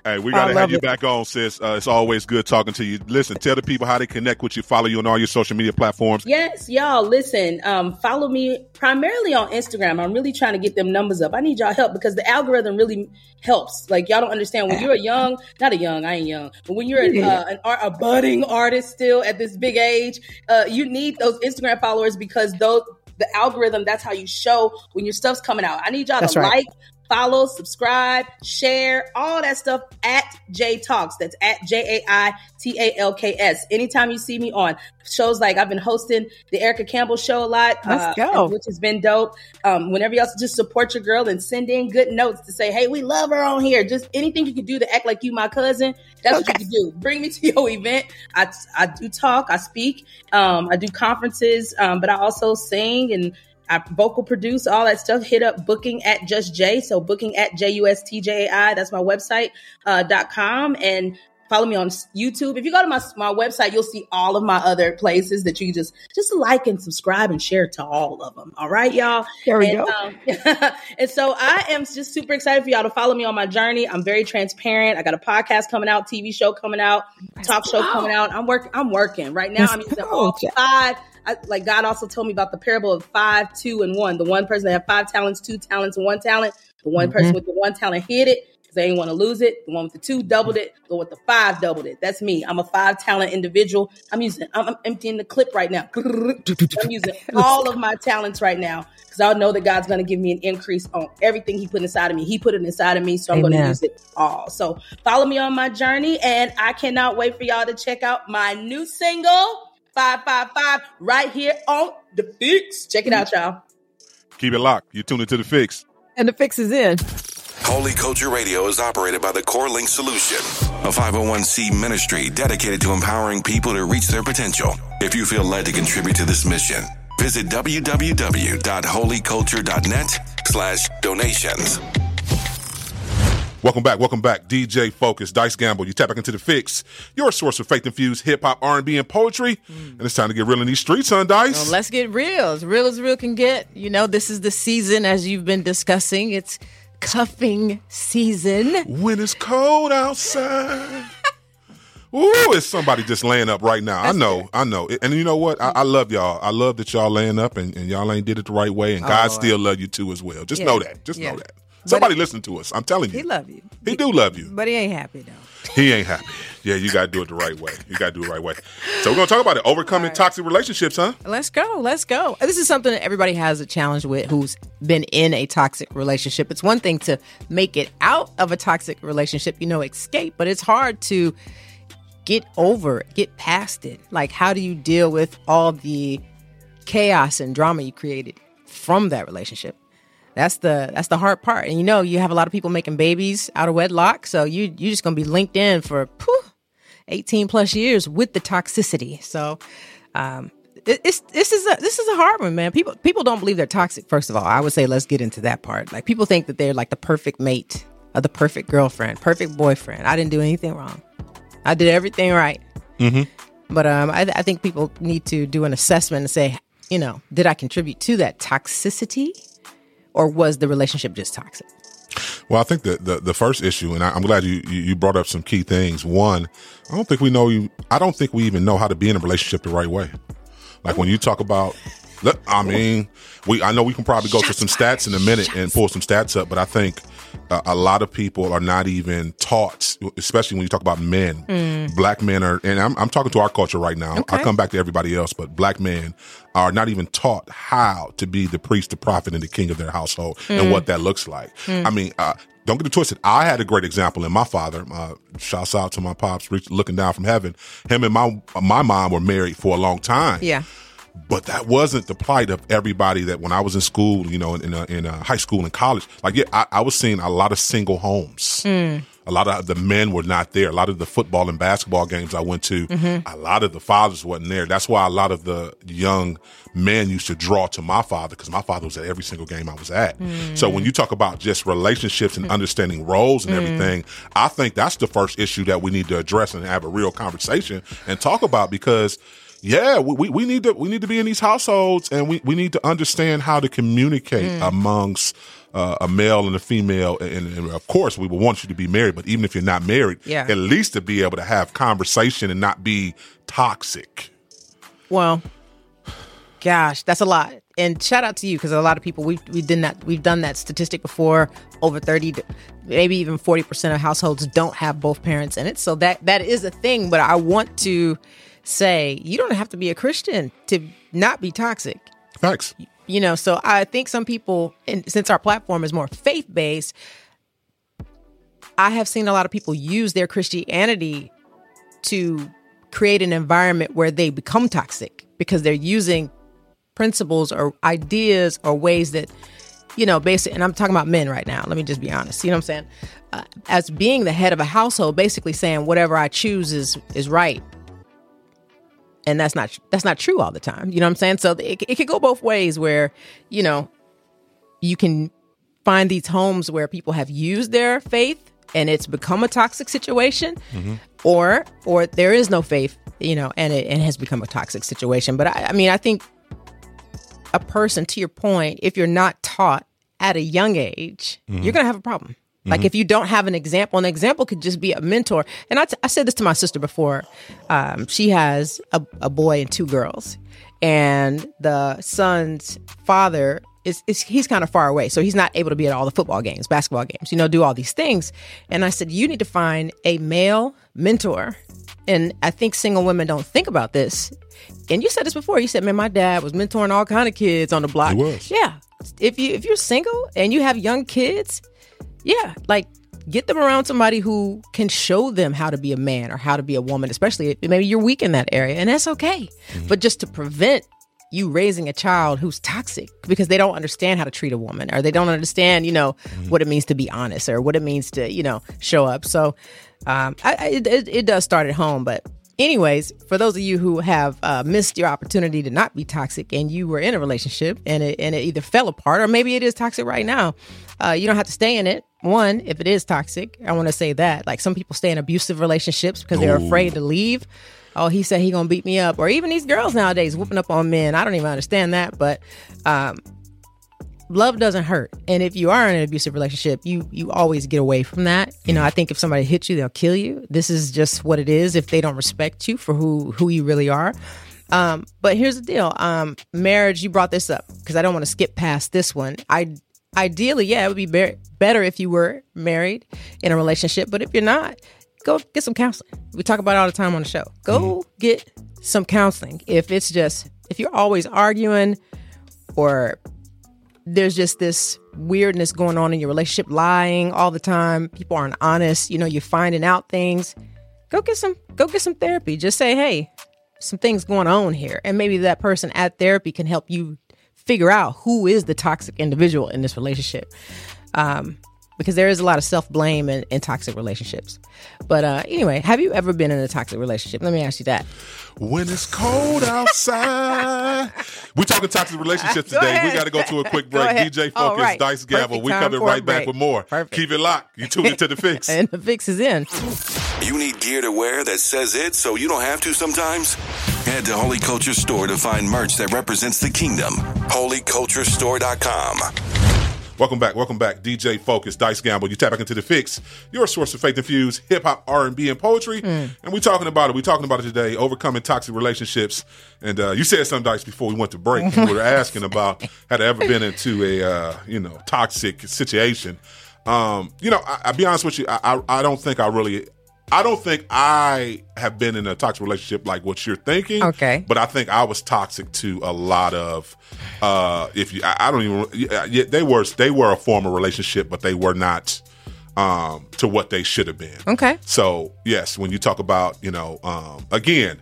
Hey, we gotta have you it. back on, sis. Uh, it's always good talking to you. Listen, tell the people how they connect with you, follow you on all your social media platforms. Yes, y'all. Listen, um, follow me primarily on Instagram. I'm really trying to get them numbers up. I need y'all help because the algorithm really helps. Like y'all don't understand when you're a young, not a young, I ain't young, but when you're a, uh, an art, a budding artist still at this big age, uh, you need those Instagram followers because those the algorithm. That's how you show when your stuff's coming out. I need y'all That's to right. like. Follow, subscribe, share, all that stuff at Jai Talks. That's at J A I T A L K S. Anytime you see me on shows like I've been hosting the Erica Campbell show a lot, uh, Let's go. which has been dope. Um, whenever y'all just support your girl and send in good notes to say, hey, we love her on here. Just anything you can do to act like you my cousin, that's what you can do. Bring me to your event. I, I do talk, I speak, um, I do conferences, um, but I also sing and I vocal produce all that stuff. Hit up booking at just Jai. So booking at J U S T J A I. That's my website uh, dot com and follow me on YouTube. If you go to my my website, you'll see all of my other places that you can just just like and subscribe and share to all of them. All right, y'all. There we and, go. Um, and so I am just super excited for y'all to follow me on my journey. I'm very transparent. I got a podcast coming out, TV show coming out, talk show coming out. I'm working. I'm working right now. Let's I'm using all five. I, like God also told me about the parable of five, two, and one. The one person that had five talents, two talents, and one talent. The one person Mm-hmm. with the one talent hid it because they didn't want to lose it. The one with the two doubled it. The one with the five doubled it. That's me. I'm a five talent individual. I'm using. I'm, I'm emptying the clip right now. I'm using all of my talents right now because I know that God's going to give me an increase on everything He put inside of me. He put it inside of me, so I'm going to use it all. So follow me on my journey, and I cannot wait for y'all to check out my new single, 555, right here on The Fix. Check it out, y'all. Keep it locked. You're tune into the fix. And the fix is in. Holy Culture Radio is operated by the Core Link Solution, a 501c ministry dedicated to empowering people to reach their potential. If you feel led to contribute to this mission, visit www.holyculture.net slash donations. Welcome back, welcome back. DJ Focus, Dice Gamble. You tap back into the fix, your source of faith-infused hip-hop, R&B, and poetry. Mm. And it's time to get real in these streets, son, Dice. Well, let's get real. As real as real can get. You know, this is the season, as you've been discussing. It's cuffing season. When it's cold outside. Ooh, it's somebody just laying up right now. I know, I know. And you know what? I, I love y'all. I love that y'all laying up and, and y'all ain't did it the right way. And oh, God still love you too as well. Just Yeah. know that. Just Yeah. know that. Somebody listen to us. I'm telling you. He love you. He do love you. But he ain't happy, though. He ain't happy. Yeah, you gotta do it the right way. You gotta do it the right way. So we're gonna talk about it. Overcoming toxic relationships, huh? Let's go. Let's go. This is something that everybody has a challenge with who's been in a toxic relationship. It's one thing to make it out of a toxic relationship, you know, escape, but it's hard to get over it, get past it. Like, how do you deal with all the chaos and drama you created from that relationship? That's the that's the hard part. And you know, you have a lot of people making babies out of wedlock, so you you're just gonna be linked in for phew, 18 plus years with the toxicity. So um it- it's this is a this is a hard one, man. People people don't believe they're toxic. First of all, I would say let's get into that part. Like people think that they're like the perfect mate or the perfect girlfriend, perfect boyfriend. I didn't do anything wrong. I did everything right. But um, I, I think people need to do an assessment and say, you know, did I contribute to that toxicity, or was the relationship just toxic? Well, I think the, the, the first issue, and I, I'm glad you, you brought up some key things. One, I don't think we know you. I don't think we even know how to be in a relationship the right way. Like when you talk about, I mean, we I know we can probably go to some stats in a minute and pull some stats up, but I think uh, a lot of people are not even taught, especially when you talk about men. Black men are, and I'm, I'm talking to our culture right now. Okay. I'll come back to everybody else, but black men are not even taught how to be the priest, the prophet, and the king of their household and what that looks like. I mean, uh, don't get it twisted. I had a great example in my father. Uh, shouts out to my pops, reach- looking down from heaven. Him and my my mom were married for a long time. Yeah. But that wasn't the plight of everybody that when I was in school, you know, in in, uh, in uh, high school and college. Like, yeah, I, I was seeing a lot of single homes. Hmm. A lot of the men were not there. A lot of the football and basketball games I went to, mm-hmm. a lot of the fathers wasn't there. That's why a lot of the young men used to draw to my father because my father was at every single game I was at. Hmm. So when you talk about just relationships and hmm. understanding roles and everything, I think that's the first issue that we need to address and have a real conversation and talk about because yeah, we, we, we need to we need to be in these households and we, we need to understand how to communicate amongst uh, a male and a female and, and of course we would want you to be married, but even if you're not married, Yeah. at least to be able to have conversation and not be toxic. Well, gosh, that's a lot. And shout out to you because a lot of people we we did that we've done that statistic before. Over thirty, maybe even forty percent of households don't have both parents in it. So that that is a thing. But I want to say you don't have to be a Christian to not be toxic. Thanks. You know, so I think some people, and since our platform is more faith based, I have seen a lot of people use their Christianity to create an environment where they become toxic because they're using principles or ideas or ways that, you know, basically, and I'm talking about men right now. Let me just be honest. You know what I'm saying? Uh, as being the head of a household, basically saying whatever I choose is is right and that's not that's not true all the time you know what i'm saying? So it, it could go both ways where you know you can find these homes where people have used their faith and it's become a toxic situation mm-hmm. or or there is no faith you know and it, it has become a toxic situation. But I, I mean i think a person to your point if you're not taught at a young age you're mm-hmm. gonna have a problem like if you don't have an example an example could just be a mentor. And i, t- I said this to my sister before. Um, she has a, a boy and two girls. And the son's father is, is he's kind of far away so he's not able to be at all the football games basketball games you know do all these things. And i said you need to find a male mentor. And i think single women don't think about this. And you said this before. You said man my dad was mentoring all kind of kids on the block. He was. yeah. If you if you're single and you have young kids yeah, like get them around somebody who can show them how to be a man or how to be a woman, especially if maybe you're weak in that area, and that's okay. But just to prevent you raising a child who's toxic because they don't understand how to treat a woman or they don't understand, you know, what it means to be honest or what it means to, you know, show up. So um, I, I, it, it does start at home, but anyways, for those of you who have uh, missed your opportunity to not be toxic and you were in a relationship and it, and it either fell apart or maybe it is toxic right now, uh, you don't have to stay in it. One, if it is toxic, I want to say that. Like some people stay in abusive relationships because they're afraid to leave. Oh, he said he gonna beat me up, or even these girls nowadays whooping up on men. I don't even understand that, but um, love doesn't hurt. And if you are in an abusive relationship you you always get away from that. You know i think if somebody hits you they'll kill you. This is just what it is if they don't respect you for who who you really are. Um but here's the deal. Um marriage you brought this up because i don't want to skip past this one. I ideally yeah it would be be- better if you were married in a relationship but if you're not go get some counseling. We talk about it all the time on the show. Go get some counseling. If it's just if you're always arguing or there's just this weirdness going on in your relationship, lying all the time. People aren't honest. You know, you're finding out things. Go get some go get some therapy. Just say, hey, some things going on here. And maybe that person at therapy can help you figure out who is the toxic individual in this relationship. Um, because there is a lot of self blame in, in, toxic relationships. But uh, anyway, have you ever been in a toxic relationship? Let me ask you that. When it's cold outside. We're talking toxic relationships today. ahead. We got to go to a quick break. DJ Focus, right. Dice Gamble. Perfect We time coming right back break. with more. Perfect. Keep it locked. You tune into the fix. And the fix is in. You need gear to wear that says it so you don't have to sometimes? Head to Holy Culture Store to find merch that represents the kingdom. HolyCultureStore.com. Welcome back. Welcome back. DJ Focus, Dice Gamble. You tap back into the fix, your source of faith infused hip hop, R and B, and poetry. And we're talking about it. We're talking about it today. Overcoming toxic relationships. And uh, you said some dice before we went to break. and we were asking about had I ever been into a uh, you know toxic situation. Um, you know, I, I'll be honest with you. I, I I don't think I really. I don't think I have been in a toxic relationship like what you're thinking. Okay. But I think I was toxic to a lot of, uh, if you, I, I don't even, yeah, they were, they were a former relationship, but they were not, um, to what they should have been. Okay. So yes, when you talk about, you know, um, again,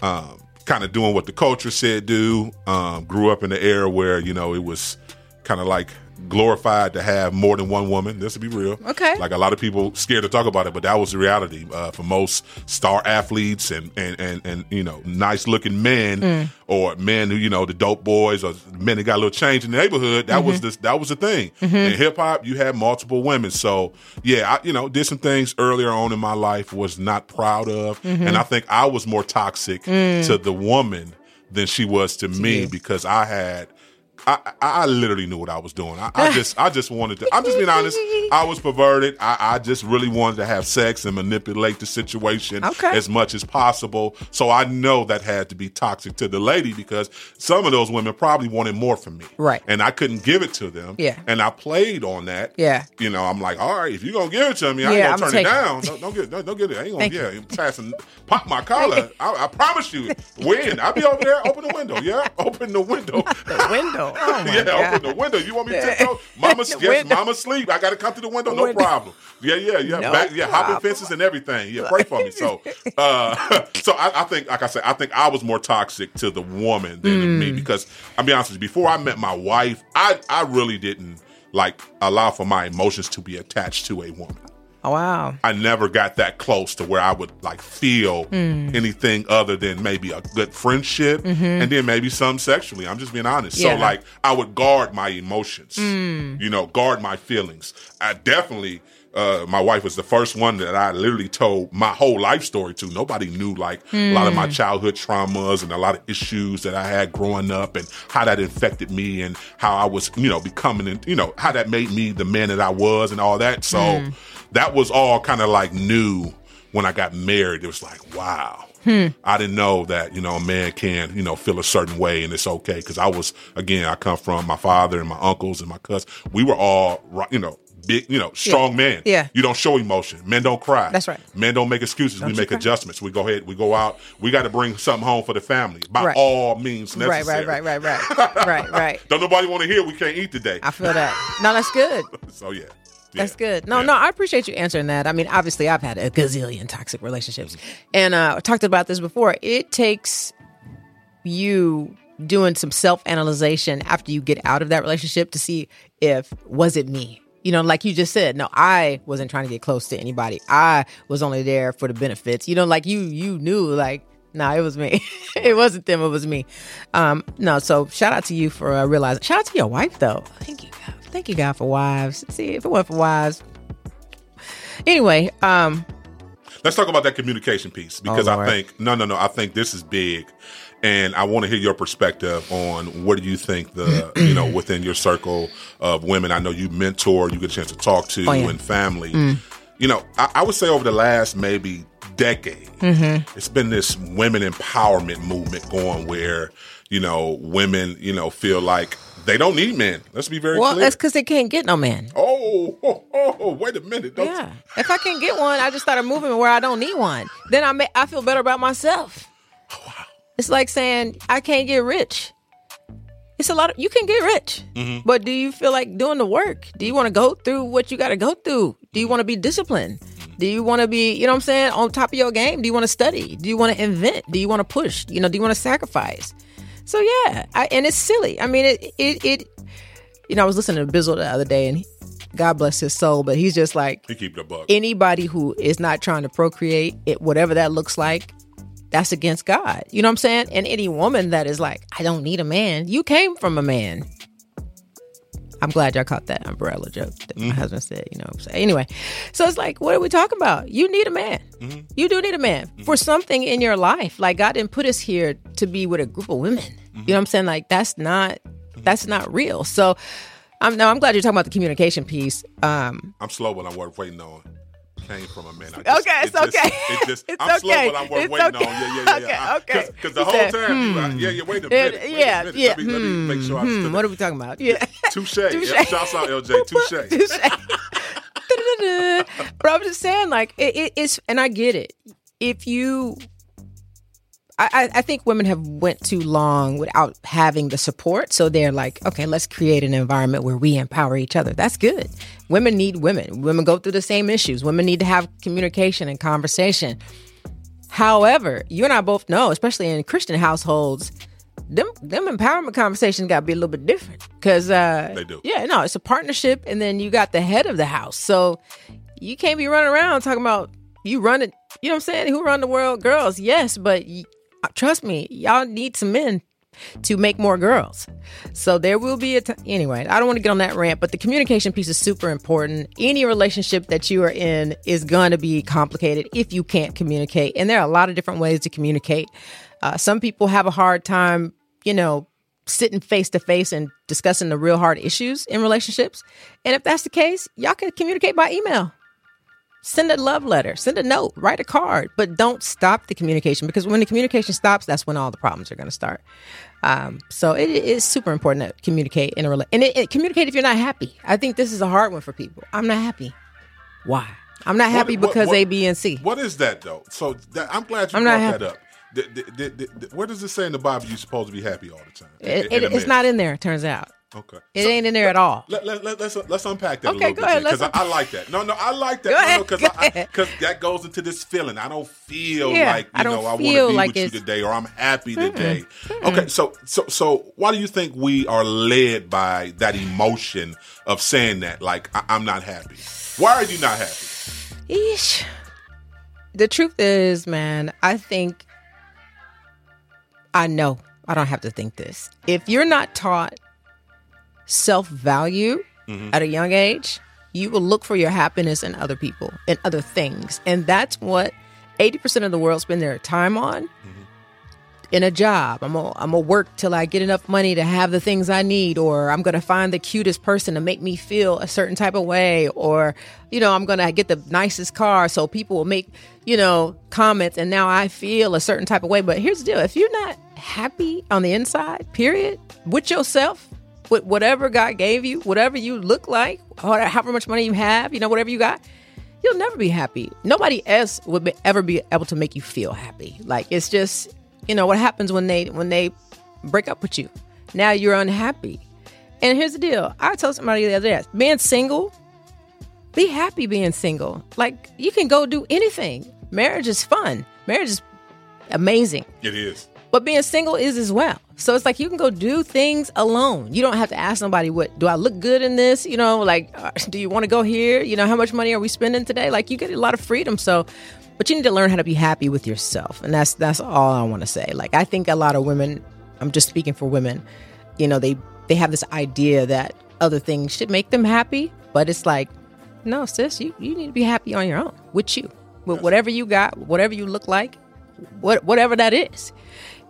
um, kind of doing what the culture said do, um, grew up in the era where, you know, it was kind of like glorified to have more than one woman. This to be real. Okay. Like a lot of people scared to talk about it, but that was the reality uh, for most star athletes and and and, and you know nice looking men mm. or men who you know the dope boys or men that got a little change in the neighborhood. That was mm-hmm. this. that was the thing. Mm-hmm. In hip hop, you had multiple women. So yeah, I, you know, did some things earlier on in my life was not proud of, mm-hmm. and I think I was more toxic mm. to the woman than she was to me because I had. I, I literally knew what I was doing. I, I just I just wanted to. I'm just being honest. I was perverted. I, I just really wanted to have sex and manipulate the situation Okay. as much as possible. So I know that had to be toxic to the lady because some of those women probably wanted more from me. Right. And I couldn't give it to them. Yeah. And I played on that. Yeah. You know, I'm like, all right, if you're gonna give it to me, I Yeah, ain't I'm gonna turn it taking it. down. Don't, don't get don't, don't get it. I ain't gonna Thank yeah, pass and pop my collar. I, I promise you, win. I'll be over there. Open the window. Yeah, open the window. The window. Oh yeah, God. open the window. You want me to tiptoe? Mama, yes, window. mama sleep. I got to come to the window. No Window. problem. Yeah, yeah, yeah. No Back, yeah, hopping fences and everything. Yeah, pray for me. So, uh, so I, I think, like I said, I think I was more toxic to the woman than to Hmm. me because I'll be honest with you. Before I met my wife, I I really didn't like allow for my emotions to be attached to a woman. Oh, wow. I never got that close to where I would like feel Hmm. anything other than maybe a good friendship and then maybe some sexually. I'm just being honest. Mm-hmm. Yeah. So like I would guard my emotions, you know, guard my feelings. I definitely, uh, my wife was the first one that I literally told my whole life story to. Nobody knew like a lot of my childhood traumas and a lot of issues that I had growing up and how that infected me and how I was, you know, becoming, and you know, how that made me the man that I was and all that. So that was all kind of like new when I got married. It was like, wow. Hmm. I didn't know that, you know, a man can, you know, feel a certain way and it's okay. Cause I was, again, I come from my father and my uncles and my cousins. We were all, you know, big, you know, strong men. Yeah. You don't show emotion. Men don't cry. That's right. Men don't make excuses. we make cry. adjustments. We go ahead, we go out. We got to bring something home for the family by Right. all means necessary. Right, right, right, right, right. right, right. Don't nobody want to hear we can't eat today. I feel that. No, that's good. so yeah. That's Yeah. good. No, Yeah. no, I appreciate you answering that. I mean, obviously, I've had a gazillion toxic relationships, and uh, I talked about this before. It takes you doing some self analyzation after you get out of that relationship to see if was it me. You know, like you just said, no, I wasn't trying to get close to anybody. I was only there for the benefits. You know, like you you knew like no, it was me. it wasn't them. It was me. Um, no, so shout out to you for uh, realizing. Shout out to your wife though. Thank you, God. Thank you, God, for wives. See, if it weren't for wives. Anyway, um, Let's talk about that communication piece because Oh, I think no, no, no. I think this is big, and I want to hear your perspective on what do you think the you know within your circle of women. I know you mentor, you get a chance to talk to, Oh, yeah. Mm. and family. You know, I, I would say over the last maybe decade, Mm-hmm. it's been this women empowerment movement going where you know women you know feel like they don't need men. Let's be very well, clear. that's because they can't get no man. oh, oh, oh, oh, wait a minute. Don't Yeah. If I can't get one, I just started moving where I don't need one. Then I may, I feel better about myself. Oh, wow. It's like saying I can't get rich. It's a lot of you can get rich, mm-hmm. but do you feel like doing the work? Do you want to go through what you got to go through? Do you want to be disciplined? Do you want to be, you know what I'm saying, on top of your game? Do you want to study? Do you want to invent? Do you want to push? You know, do you want to sacrifice? So yeah, I, and it's silly. I mean, it it it. You know, I was listening to Bizzle the other day, and he, God bless his soul, but he's just like You keep the buck. anybody who is not trying to procreate, it whatever that looks like, that's against God. You know what I'm saying? And any woman that is like, I don't need a man, you came from a man. I'm glad y'all caught that umbrella joke that my mm-hmm. husband said, you know what I'm saying? Anyway, so it's like, what are we talking about? You need a man. Mm-hmm. You do need a man mm-hmm. for something in your life. Like God didn't put us here to be with a group of women. You know what I'm saying? Like that's not that's not real. So I'm no, I'm glad you're talking about the communication piece. Um, I'm slow, but I'm waiting on. Came from a man. I Okay, it it's okay. It just, It's I'm slow, okay. but I'm It's waiting okay. on. Yeah, yeah, yeah. yeah. Okay, okay. Because the He whole said, time, you like, yeah, yeah. Wait a it- minute. a yeah, minute. yeah. Let me, let me make sure I Hmm, understood. what are we talking about? Yeah. Touche. Touche. Yeah, shouts out LJ. Touche. Da-da-da-da. but I'm just saying, like, it, it, it's, and I get it. If you, I, I think women have went too long without having the support, so they're like, okay, let's create an environment where we empower each other. That's good. Women need women. Women go through the same issues. Women need to have communication and conversation. However, you and I both know, especially in Christian households, them them empowerment conversations got to be a little bit different because uh, They do. Yeah, no, it's a partnership, and then you got the head of the house, so you can't be running around talking about you run it. You know what I'm saying? Who run the world? Girls, yes, but trust me, y'all need some men to make more girls. So there will be a time. Anyway, I don't want to get on that rant, but the communication piece is super important. Any relationship that you are in is going to be complicated if you can't communicate. And there are a lot of different ways to communicate. Uh, some people have a hard time, you know, sitting face to face and discussing the real hard issues in relationships. And if that's the case, y'all can communicate by email send a love letter, send a note, write a card, but don't stop the communication because when the communication stops, that's when all the problems are going to start. Um, so it is super important to communicate in a rela- and it, it- communicate if you're not happy. I think this is a hard one for people. I'm not happy. Why? I'm not happy what- because what- A, B, and C. What is that though? So that, I'm glad you I'm brought that up. Th- th- th- th- th- where does it say in the Bible you're supposed to be happy all the time? It, it- it's not in there. It turns out Okay. it So- ain't in there at all. Let, let, let, let's let's unpack that Okay, a little go bit because I, I like that. No, no, I like that. No, because ahead. because that goes into this feeling. I don't feel Yeah, like you I know I want to be like with you today or I'm happy today. Okay, so so so why do you think we are led by that emotion of saying that? Like I, I'm not happy. Why are you not happy? Eesh. The truth is, man, I think I know. I don't have to think this. If you're not taught self value mm-hmm. at a young age, you will look for your happiness in other people and other things. And that's what 80% of the world spend their time on mm-hmm. in a job. I'm gonna I'm gonna work till I get enough money to have the things I need, or I'm gonna find the cutest person to make me feel a certain type of way, or you know I'm gonna get the nicest car so people will make you know comments, and now I feel a certain type of way. But here's the deal: if you're not happy on the inside, period, with yourself, with whatever God gave you, whatever you look like, however much money you have, you know, whatever you got, you'll never be happy. Nobody else would be, ever be able to make you feel happy. Like it's just, you know, what happens when they when they break up with you. Now you're unhappy. And here's the deal. I told somebody the other day, being single, be happy being single. Like you can go do anything. Marriage is fun. Marriage is amazing. It is. But being single is as well. So it's like you can go do things alone. You don't have to ask somebody, what do I look good in this? You know, like, uh, do you want to go here? You know, how much money are we spending today? Like, you get a lot of freedom. So, but you need to learn how to be happy with yourself. And that's, that's all I want to say. Like, I think a lot of women, I'm just speaking for women, you know, they, they have this idea that other things should make them happy. But it's like, no, sis, you, you need to be happy on your own with you, with whatever you got, whatever you look like, what, whatever that is.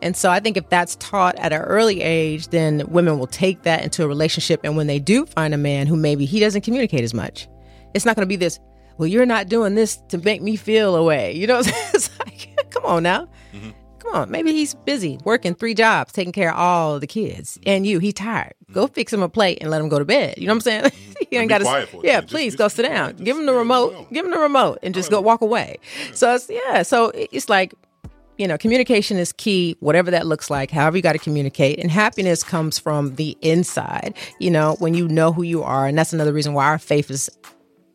And so I think if that's taught at an early age, then women will take that into a relationship. And when they do find a man who maybe he doesn't communicate as much, it's not going to be this, well, you're not doing this to make me feel away. You know, it's like, come on now. Mm-hmm. Come on. Maybe he's busy working three jobs, taking care of all the kids and you. He's tired. Go fix him a plate and let him go to bed. You know what I'm saying? he ain't got to. Yeah, just, please just, go sit down. Just, give him the remote. Give him the remote and just go walk away. So it's, yeah. So it's like you know, communication is key, whatever that looks like, however you got to communicate. And happiness comes from the inside, you know, when you know who you are. And that's another reason why our faith is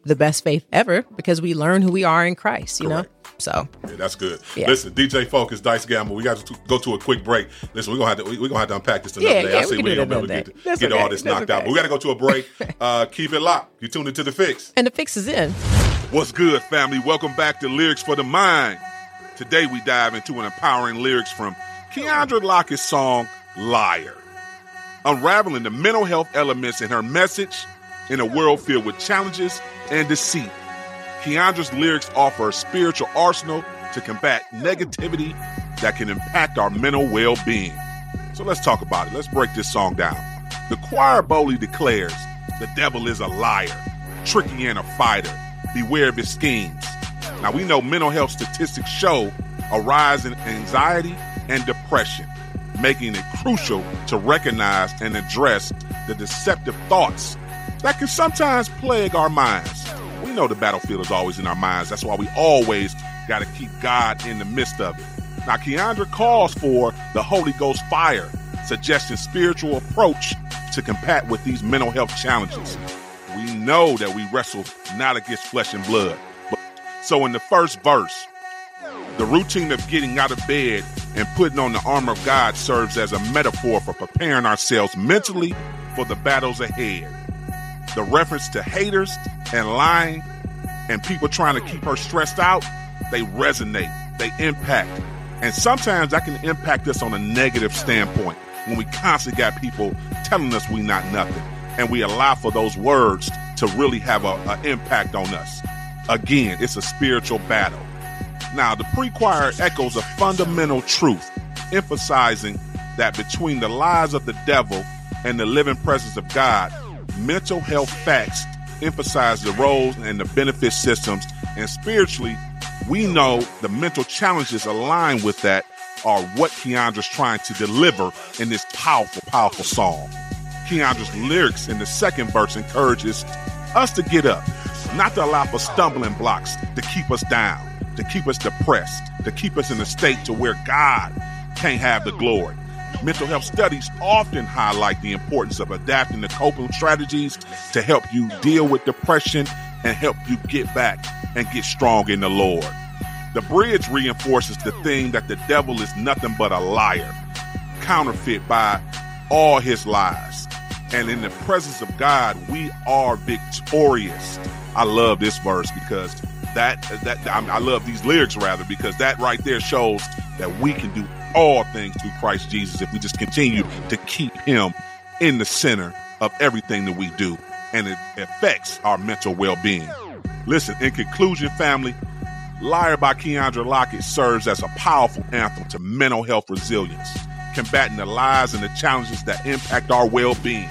the best faith ever because we learn who we are in Christ, you Correct. know? So yeah, that's good. Yeah. Listen, DJ Focus, Dice Gamble. We got to go to a quick break. Listen, we're gonna have to we're gonna have to unpack this another yeah, day. Yeah, I see we, we ain't gonna be able to get, get okay. all this knocked okay. out. But we got to go to a break. uh, keep it locked. You tuned into the fix, and the fix is in. What's good, family? Welcome back to Lyrics for the Mind. Today we dive into an empowering lyrics from Keandra Lockett's song Liar, unraveling the mental health elements in her message in a world filled with challenges and deceit. Keandra's lyrics offer a spiritual arsenal to combat negativity that can impact our mental well-being. So let's talk about it. Let's break this song down. The choir boldly declares, the devil is a liar, tricky and a fighter. Beware of his schemes. Now, we know mental health statistics show a rise in anxiety and depression, making it crucial to recognize and address the deceptive thoughts that can sometimes plague our minds. We know the battlefield is always in our minds. That's why we always got to keep God in the midst of it. Now, Keandra calls for the Holy Ghost fire, suggesting spiritual approach to combat with these mental health challenges. We know that we wrestle not against flesh and blood, so, in the first verse, the routine of getting out of bed and putting on the armor of God serves as a metaphor for preparing ourselves mentally for the battles ahead. The reference to haters and lying and people trying to keep her stressed out, they resonate, they impact. And sometimes that can impact us on a negative standpoint when we constantly got people telling us we not nothing and we allow for those words to really have an impact on us. Again, it's a spiritual battle. Now, the pre choir echoes a fundamental truth, emphasizing that between the lies of the devil and the living presence of God, mental health facts emphasize the roles and the benefit systems, and spiritually, we know the mental challenges aligned with that are what Keandra's trying to deliver in this powerful, powerful song. Keandra's lyrics in the second verse encourages us to get up, not to allow for stumbling blocks to keep us down, to keep us depressed, to keep us in a state to where God can't have the glory. Mental health studies often highlight the importance of adapting to coping strategies to help you deal with depression and help you get back and get strong in the Lord. The bridge reinforces the thing that the devil is nothing but a liar, counterfeit by all his lies. And in the presence of God, we are victorious. I love this verse because that that I love these lyrics rather because that right there shows that we can do all things through Christ Jesus if we just continue to keep him in the center of everything that we do and it affects our mental well-being. Listen, in conclusion, family, Liar by Keandra Lockett serves as a powerful anthem to mental health resilience, combating the lies and the challenges that impact our well-being.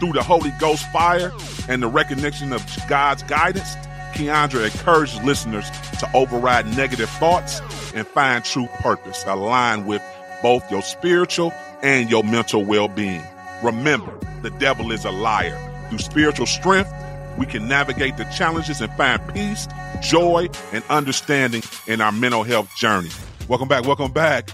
Through the Holy Ghost fire and the recognition of God's guidance, Keandra encourages listeners to override negative thoughts and find true purpose aligned with both your spiritual and your mental well being. Remember, the devil is a liar. Through spiritual strength, we can navigate the challenges and find peace, joy, and understanding in our mental health journey. Welcome back. Welcome back.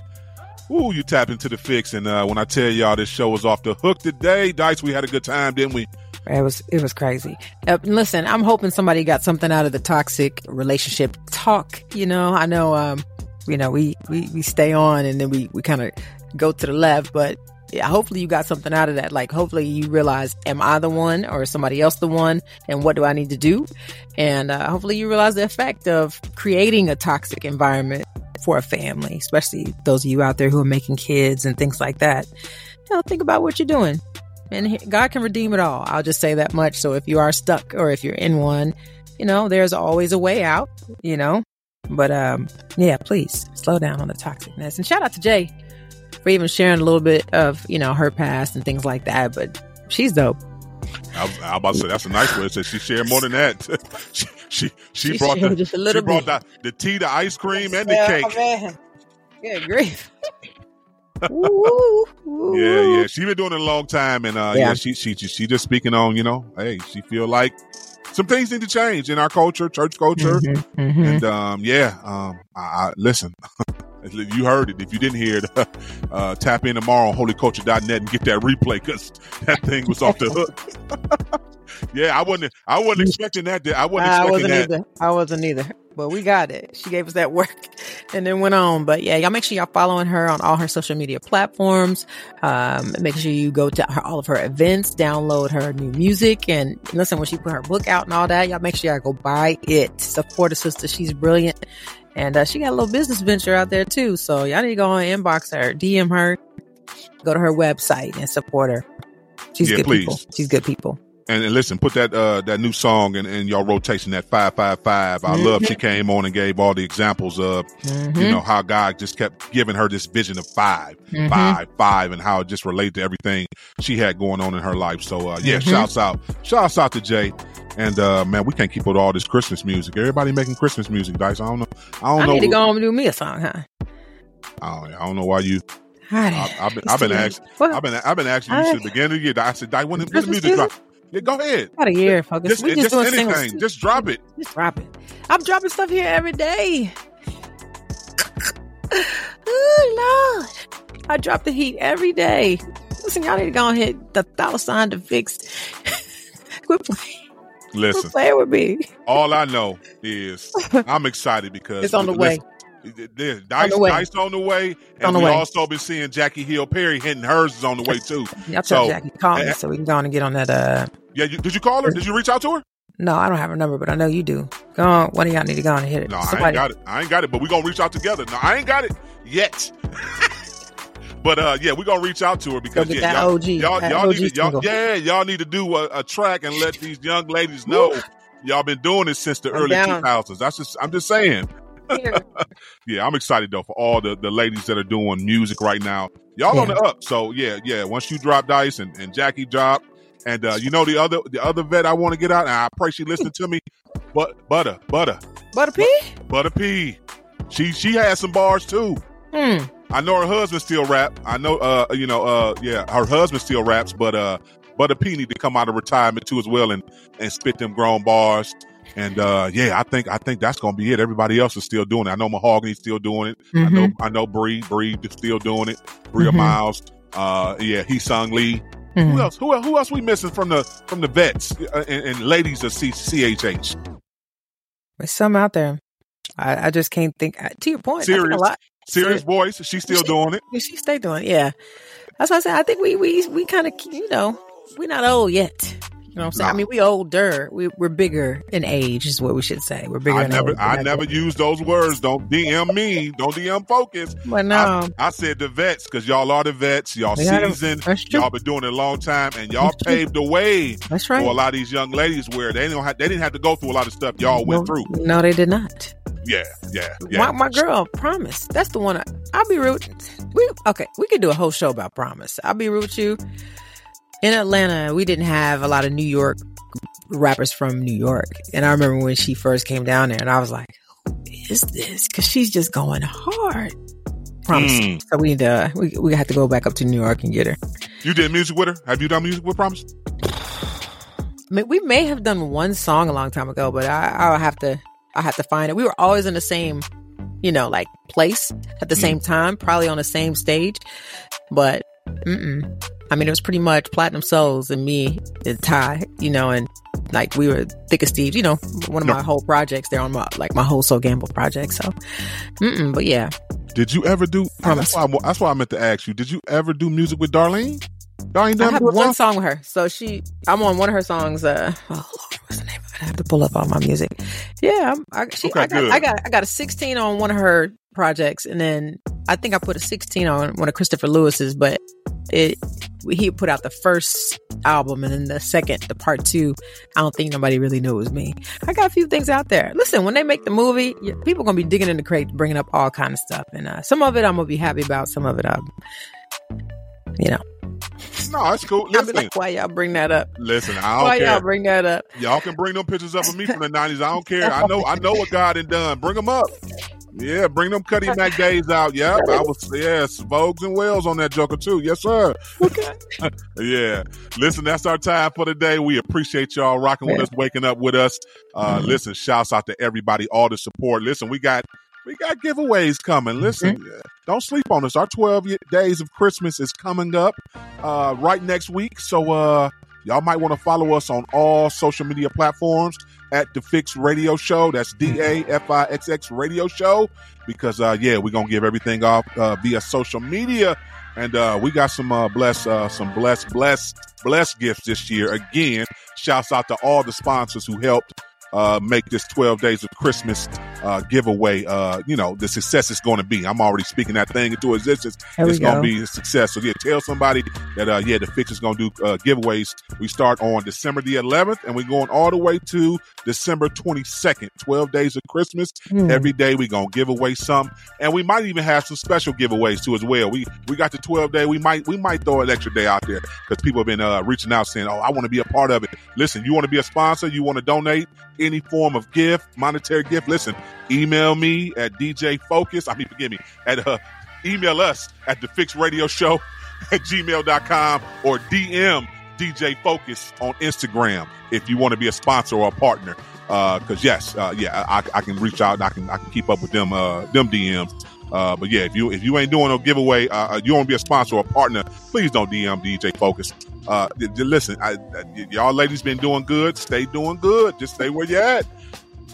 Ooh, you tapped into the fix. And uh, when I tell y'all this show was off the hook today, Dice, we had a good time, didn't we? It was it was crazy. Uh, listen, I'm hoping somebody got something out of the toxic relationship talk. You know, I know, um, you know, we we we stay on and then we we kind of go to the left. But yeah, hopefully you got something out of that. Like, hopefully you realize, am I the one or is somebody else the one? And what do I need to do? And uh, hopefully you realize the effect of creating a toxic environment for a family, especially those of you out there who are making kids and things like that. You know, think about what you're doing. And God can redeem it all. I'll just say that much. So if you are stuck or if you're in one, you know, there's always a way out, you know. But um, yeah, please slow down on the toxicness. And shout out to Jai for even sharing a little bit of, you know, her past and things like that. But she's dope. I was, I was about to say that's a nice way. Said she shared more than that. she she, she, She brought the just a little she brought bit. the, the tea, the ice cream, and the Yeah, cake. man. Good grief. Ooh, ooh, Yeah, ooh. yeah. She been doing it a long time, and uh, yeah. Yeah. she she she she just speaking on, you know, hey, she feel like some things need to change in our culture, church culture, Mhm, mhm. and um, yeah, um, I, I listen. you heard it. If you didn't hear it, uh, tap in tomorrow on holyculture.net and get that replay because that thing was off the hook. yeah, I wasn't. I wasn't expecting that. I wasn't I expecting wasn't that. either. I wasn't either. But we got it. She gave us that work and then went on. But yeah, y'all make sure y'all following her on all her social media platforms. Um, make sure you go to her, all of her events, download her new music and listen when she put her book out and all that. Y'all make sure y'all go buy it. Support a sister. She's brilliant. And uh, she got a little business venture out there too. So y'all need to go on inbox her, DM her, go to her website and support her. She's Yeah, good please. people. She's good people. And, and listen, put that uh that new song in, in your rotation, that five five five. I love she came on and gave all the examples of Mm-hmm. you know how God just kept giving her this vision of 5 Mhm. five, five, and how it just related to everything she had going on in her life. So uh yeah, Mhm. shouts out, shouts out to Jai. And uh man, we can't keep with all this Christmas music. Everybody making Christmas music, Dice. I don't know. I don't I know. need to go home and do me a song, huh? I, don't, I don't know why you. I, I've been, I've been asking. I've been, I've been asking you since the beginning of the year. I said, Dice, when, when the music drop? Yeah, go ahead. About a year, focus. Just, we just, just doing anything. singles. Just drop it. Just drop it. I'm dropping stuff here every day. oh Lord, I drop the heat every day. Listen, y'all need to go and hit the dollar sign to fix. quit, playing, Listen, quit playing with me. all I know is I'm excited because It's on the listen, way. There's Dice, the way. Dice on the way, and On the we way. also been seeing Jackie Hill Perry hitting hers is on the way too. Y'all tell So, Jackie to call me eh, so we can go on and get on that. Uh, Yeah, you, did you call her? Did you reach out to her? no, I don't have her number, but I know you do. Go on. One of y'all need to go on and hit it. No, I ain't got it. I ain't got it, but we gonna reach out together. No, I ain't got it yet. but uh, yeah, we're gonna reach out to her because Go yeah, y'all, OG, y'all, y'all OG need to, y'all, yeah, y'all need to do a, a track and let these young ladies know y'all been doing this since the I'm early 2000s. That's just, I'm just saying. Yeah, I'm excited though for all the, the ladies that are doing music right now. Y'all on the up. So yeah, yeah. Once you drop dice and, and Jackie drop, and uh, you know the other the other vet I want to get out, and I pray she listening to me. But butter, butter, Butta P? Butta P. She she has some bars too. Hmm. I know her husband still rap. I know uh you know uh yeah her husband still raps, but uh Butta P need to come out of retirement too as well and and spit them grown bars. And uh yeah, I think I think that's gonna be it. Everybody else is still doing it. I know Mahogany's still doing it. I know I know Bree Bree is still doing it. Bria Mhm. Miles. Uh yeah, he sung Lee. Mhm. Who else? Who else? Who else we missing from the from the vets uh, and, and ladies of C- CHH? There's some out there. I, I just can't think. To your point, think Serious. Serious voice. She's still doing it. She stay doing it. Yeah, that's what I said. I think we we we kind of you know we're not old yet. You know what I'm saying? I mean, we older. We we're bigger in age is what we should say. We're bigger. I in never, age. I never use those words. Don't DM me. Don't DM focus. But no, I, I said the vets because y'all are the vets. Y'all seasoned. Y'all been doing it a long time, and y'all That's true. paved the way that's right. for a lot of these young ladies where they don't have, they didn't have to go through a lot of stuff y'all went no, through. No, they did not. Yeah, yeah, yeah. My, my girl, Promise. That's the one. I, I'll be real. with- We okay. We could do a whole show about Promise. I'll be real with you. In Atlanta, we didn't have a lot of New York rappers from New York, and I remember when she first came down there, and I was like, "Who is this?" Because she's just going hard. Promise. Mm. So we need to. We we have to go back up to New York and get her. you did music with her. Have you done music with Promise? We may have done one song a long time ago, but I, I'll have to. I have to find it. We were always in the same, you know, like place at the Mm. same time, probably on the same stage. But, mm-mm. I mean, it was pretty much Platinum Souls and me and Ty, you know, and like we were thick as thieves, you know, one of No. my whole projects. They're on my like my whole Soul Gamble project. So, mm-mm, but yeah, Did you ever do? That's why, I, that's why I meant to ask you. Did you ever do music with Darlene? Done I have one song with her. So she, I'm on one of her songs. Uh, oh what's the name? of it? I have to pull up all my music. Yeah, I'm, I, she, okay, I, got, I got, I got a 16 on one of her projects, and then I think I put a 16 on one of Christopher Lewis's, but it he put out the first album and then the second, the part two. I don't think nobody really knew it was me. I got a few things out there. Listen, when they make the movie, people gonna be digging in the crate, bringing up all kind of stuff, and uh, some of it I'm gonna be happy about. Some of it I'm, you know. No, it's cool. Listen, like, why y'all bring that up? Listen, I don't why care. y'all bring that up? Y'all can bring them pictures up of me from the '90s. I don't care. I know. I know what God had done. Bring them up. Yeah, bring them Cuddy Mac days out. Yeah, I was yes, Vogues and Wells on that Joker too. Yes, sir. Okay. yeah. Listen, that's our time for the day. We appreciate y'all rocking with us, waking up with us. Uh, mm-hmm. Listen, shouts out to everybody, all the support. Listen, we got we got giveaways coming. Listen, mm-hmm. don't sleep on us. Our 12 days of Christmas is coming up uh, right next week. So uh, y'all might want to follow us on all social media platforms at the Fixx Radio Show. That's D A F I X X Radio Show. Because uh, yeah, we're gonna give everything off uh, via social media, and uh, we got some uh, bless uh, some bless bless bless gifts this year. Again, shouts out to all the sponsors who helped uh, make this 12 days of Christmas uh, giveaway, uh, you know, the success is going to be. I'm already speaking that thing into existence. it's going to be a success. So yeah, tell somebody that, uh, yeah, the Fixx is going to do uh, giveaways. We start on December the 11th and we're going all the way to December 22nd, 12 days of Christmas. Mm. Every day we're going to give away some and we might even have some special giveaways too as well. We, we got the 12 day. We might, we might throw an extra day out there because people have been uh, reaching out saying, Oh, I want to be a part of it. Listen, you want to be a sponsor? You want to donate? any form of gift, monetary gift, listen, email me at DJ Focus. I mean, forgive me, at uh, email us at the Fixx Radio Show at gmail.com or DM DJ Focus on Instagram if you want to be a sponsor or a partner. Because uh, yes, uh, yeah, I, I, can reach out. and I can I can keep up with them uh, them DMs. Uh, but yeah, if you if you ain't doing no giveaway, uh, uh you want to be a sponsor or a partner, please don't DM DJ Focus. Uh, listen, y'all ladies been doing good. Stay doing good. Just stay where you at.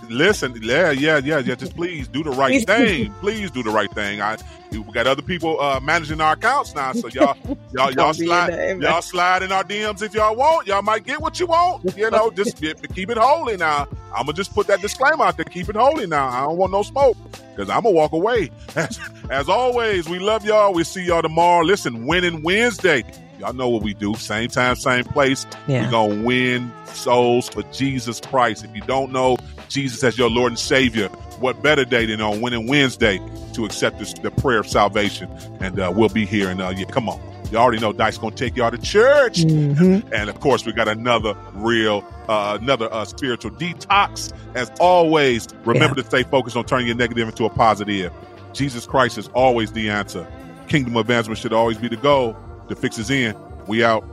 Listen, yeah, yeah, yeah, yeah. Just please do the right thing. Please do the right thing. I we got other people uh, managing our accounts now, so y'all, y'all, y'all slide, y'all slide in our DMs if y'all want. Y'all might get what you want. You know, just keep it holy now. I'm gonna just put that disclaimer out there. Keep it holy now. I don't want no smoke because I'm gonna walk away. As, as always, we love y'all. We see y'all tomorrow. Listen, winning Wednesday. Y'all know what we do. Same time, same place. Yeah. We're going to win souls for Jesus Christ. If you don't know Jesus as your Lord and Savior, what better day than on Winning Wednesday to accept this, the prayer of salvation? And uh, we'll be here. And uh, yeah, come on. You already know Dice going to take y'all to church. Mm-hmm. And of course, we got another real, uh, another uh, spiritual detox. As always, remember yeah. to stay focused on turning your negative into a positive. Jesus Christ is always the answer. Kingdom advancement should always be the goal. The fix is in. We out.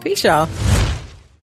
Peace, y'all.